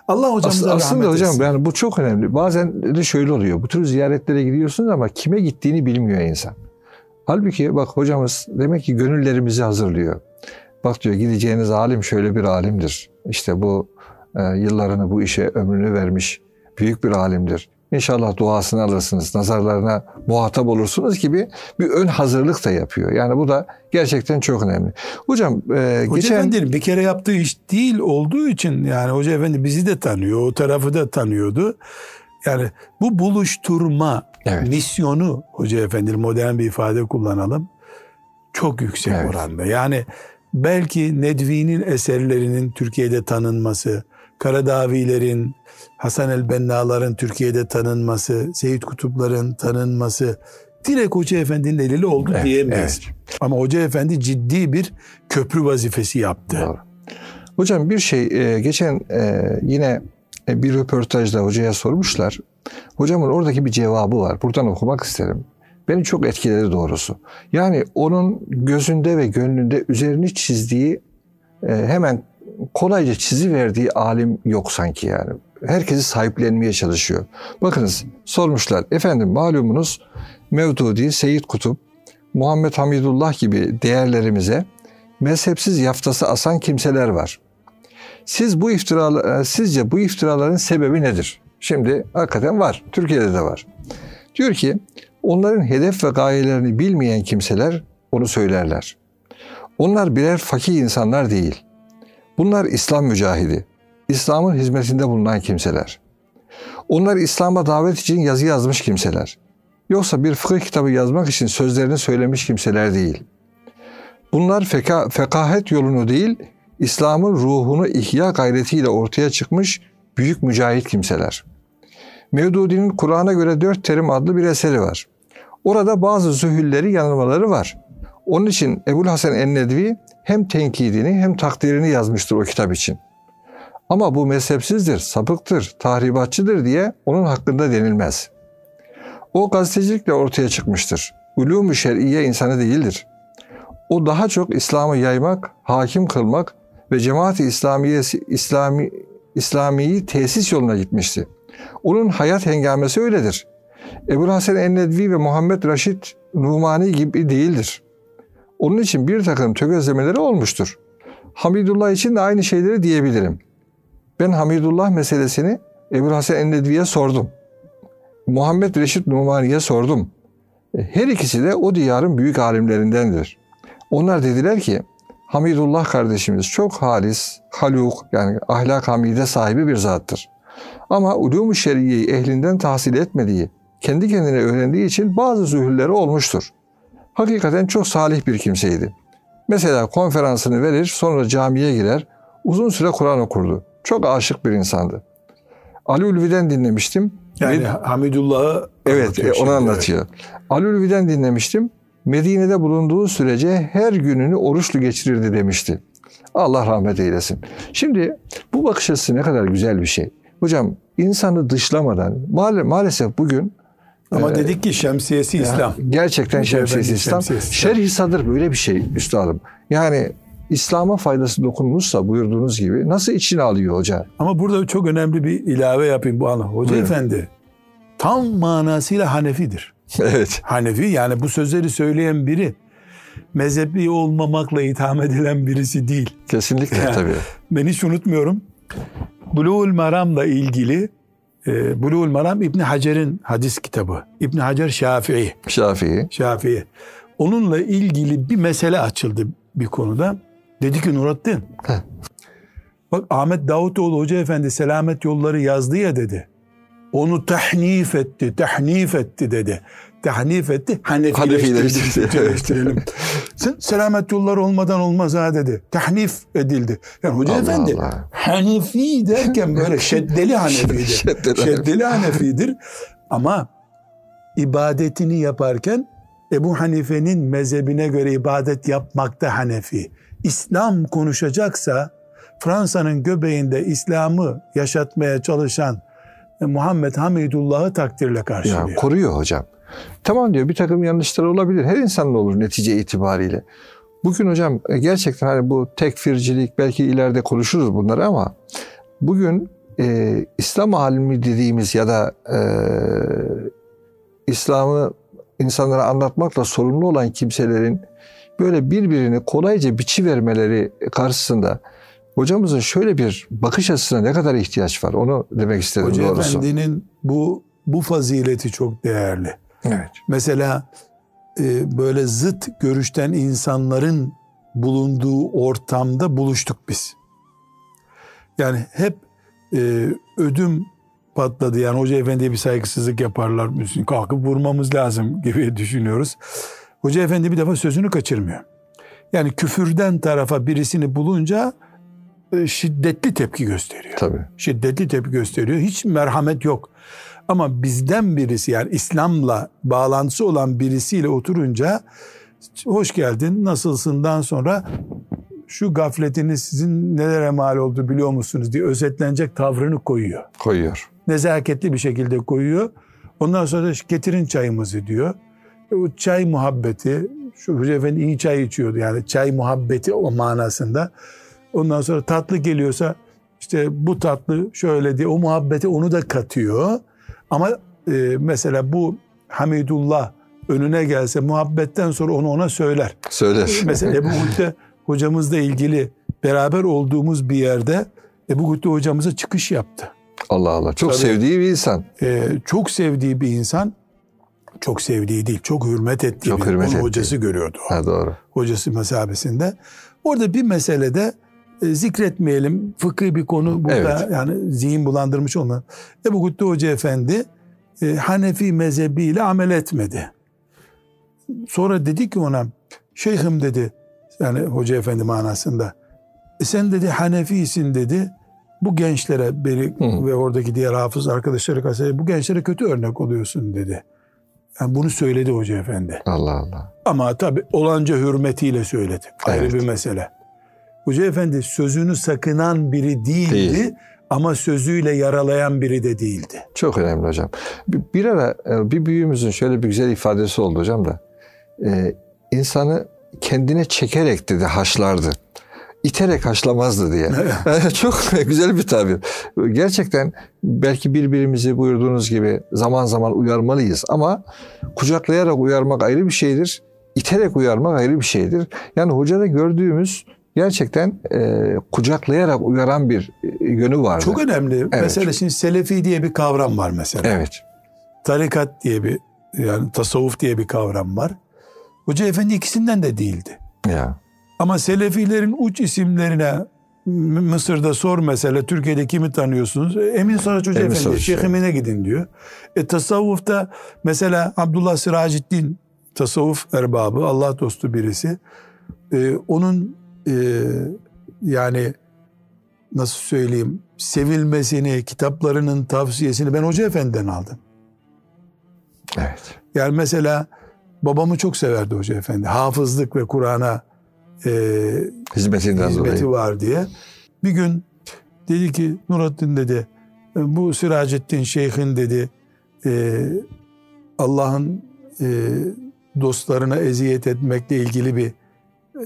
Allah As- hocamıza aslında rahmet hocam etsin. yani bu çok önemli. Bazen de şöyle oluyor. Bu tür ziyaretlere gidiyorsunuz ama kime gittiğini bilmiyor insan. Halbuki bak hocamız demek ki gönüllerimizi hazırlıyor. Bak diyor gideceğiniz alim şöyle bir alimdir. İşte bu e, yıllarını bu işe ömrünü vermiş büyük bir alimdir. İnşallah duasını alırsınız, nazarlarına muhatap olursunuz gibi bir ön hazırlık da yapıyor. Yani bu da gerçekten çok önemli. Hocam e, Hoca geçen Efendi'nin bir kere yaptığı iş değil olduğu için yani Hoca Efendi bizi de tanıyor, o tarafı da tanıyordu. Yani bu buluşturma Evet. misyonu Hoca Efendi'nin modern bir ifade kullanalım. Çok yüksek Evet. oranda. Yani belki Nedvi'nin eserlerinin Türkiye'de tanınması, Karadavilerin, Hasan el-Benna'ların Türkiye'de tanınması, Seyit Kutupların tanınması direkt Hoca Efendi'nin eliyle oldu Evet, diyemeyiz. Ama Hoca Efendi ciddi bir köprü vazifesi yaptı. Doğru. Hocam bir şey e, geçen e, yine e, bir röportajda hocaya sormuşlar. Hocamın oradaki bir cevabı var. Buradan okumak isterim. Beni çok etkiledi doğrusu. Yani onun gözünde ve gönlünde üzerini çizdiği e, hemen kolayca çiziverdiği alim yok sanki yani. Herkesi sahiplenmeye çalışıyor. Bakınız sormuşlar. Efendim malumunuz Mevdudi, Seyyid Kutup, Muhammed Hamidullah gibi değerlerimize mezhepsiz yaftası asan kimseler var. Siz bu iftiralar, sizce bu iftiraların sebebi nedir? Şimdi hakikaten var. Türkiye'de de var. Diyor ki onların hedef ve gayelerini bilmeyen kimseler onu söylerler. Onlar birer fakir insanlar değil. Bunlar İslam mücahidi. İslam'ın hizmetinde bulunan kimseler. Onlar İslam'a davet için yazı yazmış kimseler. Yoksa bir fıkıh kitabı yazmak için sözlerini söylemiş kimseler değil. Bunlar feka, fekahet yolunu değil, İslam'ın ruhunu ihya gayretiyle ortaya çıkmış büyük mücahit kimseler. Mevdudi'nin Kur'an'a göre dört terim adlı bir eseri var. Orada bazı zühülleri yanılmaları var. Onun için Ebul Hasan en-Nedvi hem tenkidini hem takdirini yazmıştır o kitap için. Ama bu mezhepsizdir, sapıktır, tahribatçıdır diye onun hakkında denilmez. O gazetecilikle ortaya çıkmıştır. Ulûm-u şer'iye insanı değildir. O daha çok İslam'ı yaymak, hakim kılmak ve cemaat-i İslamiyesi, İslami, İslami'yi tesis yoluna gitmişti. Onun hayat hengamesi öyledir. Ebu Hasan en-Nedvi ve Muhammed Raşid Numani gibi değildir. Onun için bir takım tökezlemeleri olmuştur. Hamidullah için de aynı şeyleri diyebilirim. Ben Hamidullah meselesini Ebu Hasan en-Nedvi'ye sordum. Muhammed Reşit Numani'ye sordum. Her ikisi de o diyarın büyük alimlerindendir. Onlar dediler ki Hamidullah kardeşimiz çok halis, haluk yani ahlak hamide sahibi bir zattır. Ama ulûm-u şeriyeyi ehlinden tahsil etmediği, kendi kendine öğrendiği için bazı zühülleri olmuştur. Hakikaten çok salih bir kimseydi. Mesela konferansını verir, sonra camiye girer, uzun süre Kur'an okurdu. Çok aşık bir insandı. Ali Ulvi'den dinlemiştim. Yani Med- Hamidullah'ı Evet, e, onu anlatıyor. Ali Ulvi'den dinlemiştim. Medine'de bulunduğu sürece her gününü oruçlu geçirirdi demişti. Allah rahmet eylesin. Şimdi bu bakış açısı ne kadar güzel bir şey. Hocam insanı dışlamadan maal- maalesef bugün Ama dedik ki şemsiyesi İslam. gerçekten şemsiyesi İslam. şemsiyesi İslam. Şerh-i sadır böyle bir şey üstadım. Yani İslam'a faydası dokunmuşsa buyurduğunuz gibi nasıl içine alıyor hoca? Ama burada çok önemli bir ilave yapayım bu anlamda. Hoca Buyurun. efendi tam manasıyla Hanefidir. evet. Hanefi yani bu sözleri söyleyen biri mezhebi olmamakla itham edilen birisi değil. Kesinlikle Yani. tabii. Ben hiç unutmuyorum. Buluğul Maram'la ilgili e, Buluğul Maram İbni Hacer'in hadis kitabı. İbni Hacer Şafii. Şafii. Şafii. Onunla ilgili bir mesele açıldı bir konuda. Dedi ki Nurattin. Heh. Bak Ahmet Davutoğlu Hoca Efendi selamet yolları yazdı ya dedi. Onu tahnif etti, tahnif etti dedi. Etti, hanefileştirdi. Hanefileştirdi, evet. Türkçeleştirelim. Sen selamet yolları olmadan olmaz ha dedi. Tahnif edildi. Yani Hoca Allah Efendi Allah. Hanefi derken böyle şeddeli Hanefidir. Şeddeli şeddeli Hanefidir. Ama ibadetini yaparken Ebu Hanife'nin mezhebine göre ibadet yapmakta Hanefi. İslam konuşacaksa Fransa'nın göbeğinde İslam'ı yaşatmaya çalışan Muhammed Hamidullah'ı takdirle Ya, karşılıyor. koruyor hocam. Tamam diyor bir takım yanlışlar olabilir. Her insanın olur netice itibariyle. Bugün hocam e, gerçekten hani bu tekfircilik belki ileride konuşuruz bunları ama bugün e, İslam alimi dediğimiz ya da e, İslam'ı insanlara anlatmakla sorumlu olan kimselerin böyle birbirini kolayca biçi vermeleri karşısında hocamızın şöyle bir bakış açısına ne kadar ihtiyaç var onu demek istedim Hoca doğrusu. Efendi'nin bu bu fazileti çok değerli. Evet. Mesela e, böyle zıt görüşten insanların bulunduğu ortamda buluştuk biz. Yani hep e, ödüm patladı. Yani Hoca Efendi'ye bir saygısızlık yaparlar. Biz Kalkıp vurmamız lazım gibi düşünüyoruz. Hoca Efendi bir defa sözünü kaçırmıyor. Yani küfürden tarafa birisini bulunca e, şiddetli tepki gösteriyor Tabii. şiddetli tepki gösteriyor. Hiç merhamet yok. Ama bizden birisi yani İslam'la bağlantısı olan birisiyle oturunca hoş geldin nasılsından sonra şu gafletiniz sizin nelere mal oldu biliyor musunuz diye özetlenecek tavrını koyuyor. Koyuyor. Nezaketli bir şekilde koyuyor. Ondan sonra getirin çayımızı diyor. E, O çay muhabbeti, şu Hoca Efendi iyi çay içiyordu yani çay muhabbeti o manasında. Ondan sonra tatlı geliyorsa işte bu tatlı şöyle diye o muhabbeti onu da katıyor. Ama e, mesela bu Hamidullah önüne gelse muhabbetten sonra onu ona söyler. Söyler. Mesela Ebu Gütte hocamızla ilgili beraber olduğumuz bir yerde Ebu Gütte hocamıza çıkış yaptı. Allah Allah. Çok Tabii. sevdiği bir insan. Ee, çok sevdiği bir insan, çok sevdiği değil, çok hürmet ettiği Çok bir hürmet ettiği. hocası görüyordu. o. Ha doğru. Hocası mesabesinde. Orada bir meselede e, zikretmeyelim. Fıkhi bir konu burada Evet. yani zihin bulandırmış olma. Ebu Gütte Hoca Efendi e, Hanefi mezhebiyle amel etmedi. Sonra dedi ki ona şeyhim dedi yani Hoca Efendi manasında "E sen dedi Hanefisin dedi bu gençlere beni Hı. ve oradaki diğer hafız arkadaşları karşısında bu gençlere kötü örnek oluyorsun dedi. Yani bunu söyledi Hoca Efendi. Allah Allah. Ama tabi olanca hürmetiyle söyledi. Ayrı Evet. bir mesele. Hoca Efendi sözünü sakınan biri değildi Değil. ama sözüyle yaralayan biri de değildi. Çok önemli hocam. Bir, ara e, bir büyüğümüzün şöyle bir güzel ifadesi oldu hocam da. E, insanı kendine çekerek dedi haşlardı. İterek haşlamazdı diye. Çok güzel bir tabir. Gerçekten belki birbirimizi buyurduğunuz gibi zaman zaman uyarmalıyız ama kucaklayarak uyarmak ayrı bir şeydir. İterek uyarmak ayrı bir şeydir. Yani hocada gördüğümüz gerçekten e, kucaklayarak uyaran bir e, yönü vardı. Çok önemli. Mesela şimdi Selefi diye bir kavram var mesela. Evet. Tarikat diye bir yani tasavvuf diye bir kavram var. Hoca Efendi ikisinden de değildi. Ya. Ama Selefilerin uç isimlerine Mısır'da sor mesela Türkiye'de kimi tanıyorsunuz? Emin Saraç Hoca Emin Efendi, Şeyh evet. Emin'e gidin diyor. E, tasavvufta mesela Abdullah Siraciddin tasavvuf erbabı, Allah dostu birisi. E, onun e, yani nasıl söyleyeyim sevilmesini, kitaplarının tavsiyesini ben Hoca Efendi'den aldım. Evet. Yani mesela babamı çok severdi Hoca Efendi. Hafızlık ve Kur'an'a e, Hizmetinden hizmeti dolayı. var diye. Bir gün dedi ki Nurattin dedi bu Siracettin Şeyh'in dedi e, Allah'ın e, dostlarına eziyet etmekle ilgili bir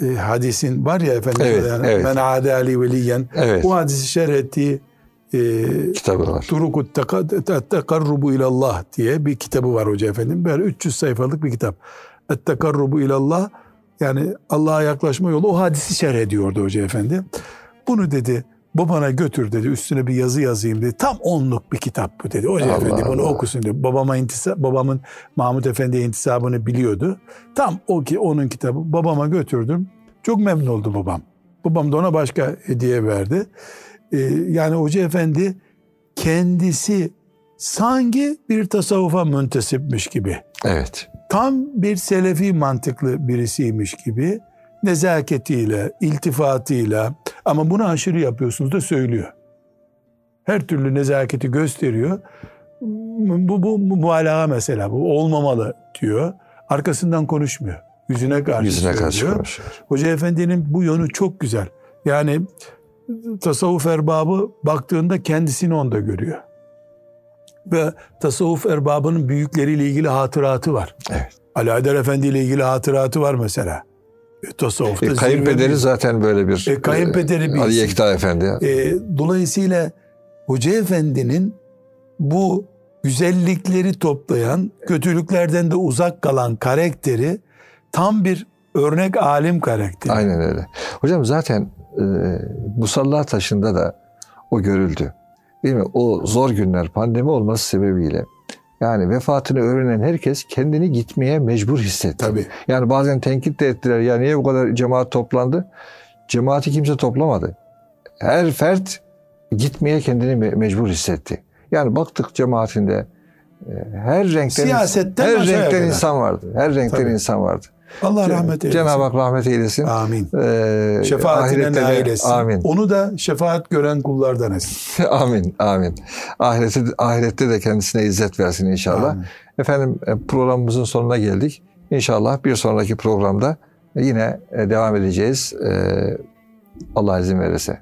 e, hadisin var ya efendim Evet, yani, evet. men ade ali veliyen Evet. o hadisi şerh ettiği e, Kitabı var. Turukut Tekarrubu ilallah diye bir kitabı var hoca efendim. Böyle 300 sayfalık bir kitap. Tekarrubu ilallah yani Allah'a yaklaşma yolu o hadisi şerh ediyordu hoca efendi. Bunu dedi babana götür dedi üstüne bir yazı yazayım dedi. Tam onluk bir kitap bu dedi. Hoca Allah efendi bunu Allah. okusun dedi. Babama intisa, babamın Mahmut Efendi'ye intisabını biliyordu. Tam o ki onun kitabı babama götürdüm. Çok memnun oldu babam. Babam da ona başka hediye verdi. Ee, yani Hoca Efendi kendisi sanki bir tasavvufa müntesipmiş gibi. Evet. Tam bir selefi mantıklı birisiymiş gibi nezaketiyle, iltifatıyla ama bunu aşırı yapıyorsunuz da söylüyor. Her türlü nezaketi gösteriyor. Bu, bu, bu muhalağa mesela bu olmamalı diyor. Arkasından konuşmuyor. Yüzüne karşı Yüzüne karşı söylüyor. konuşuyor. Hoca Efendi'nin bu yönü çok güzel. Yani tasavvuf erbabı baktığında kendisini onda görüyor. Ve tasavvuf erbabının büyükleriyle ilgili hatıratı var. Evet. Ali Haydar Efendi ile ilgili hatıratı var mesela. E, tasavvufta E, kayınpederi zaten böyle bir E, kayınpederi bir Ali. Yekta Efendi. E, dolayısıyla Hoca Efendi'nin bu güzellikleri toplayan, kötülüklerden de uzak kalan karakteri tam bir örnek alim karakteri. Aynen öyle. Hocam zaten e, Musalla taşında da o görüldü. Değil mi? O zor günler pandemi olması sebebiyle yani vefatını öğrenen herkes kendini gitmeye mecbur hissetti. Tabii. Yani bazen tenkit de ettiler. Ya niye bu kadar cemaat toplandı? Cemaati kimse toplamadı. Her fert gitmeye kendini me- mecbur hissetti. Yani baktık cemaatinde e, her renkten Siyasetten her renkten kadar. insan vardı. Her renkten Tabii. insan vardı. Allah rahmet eylesin. Cenab-ı Hak rahmet eylesin. Amin. Ee, Şefaatine nail etsin. Amin. Onu da şefaat gören kullardan etsin. amin. Amin. Ahirette, ahirette de kendisine izzet versin inşallah. Amin. Efendim e, programımızın sonuna geldik. İnşallah bir sonraki programda yine e, devam edeceğiz. Ee, Allah izin verirse.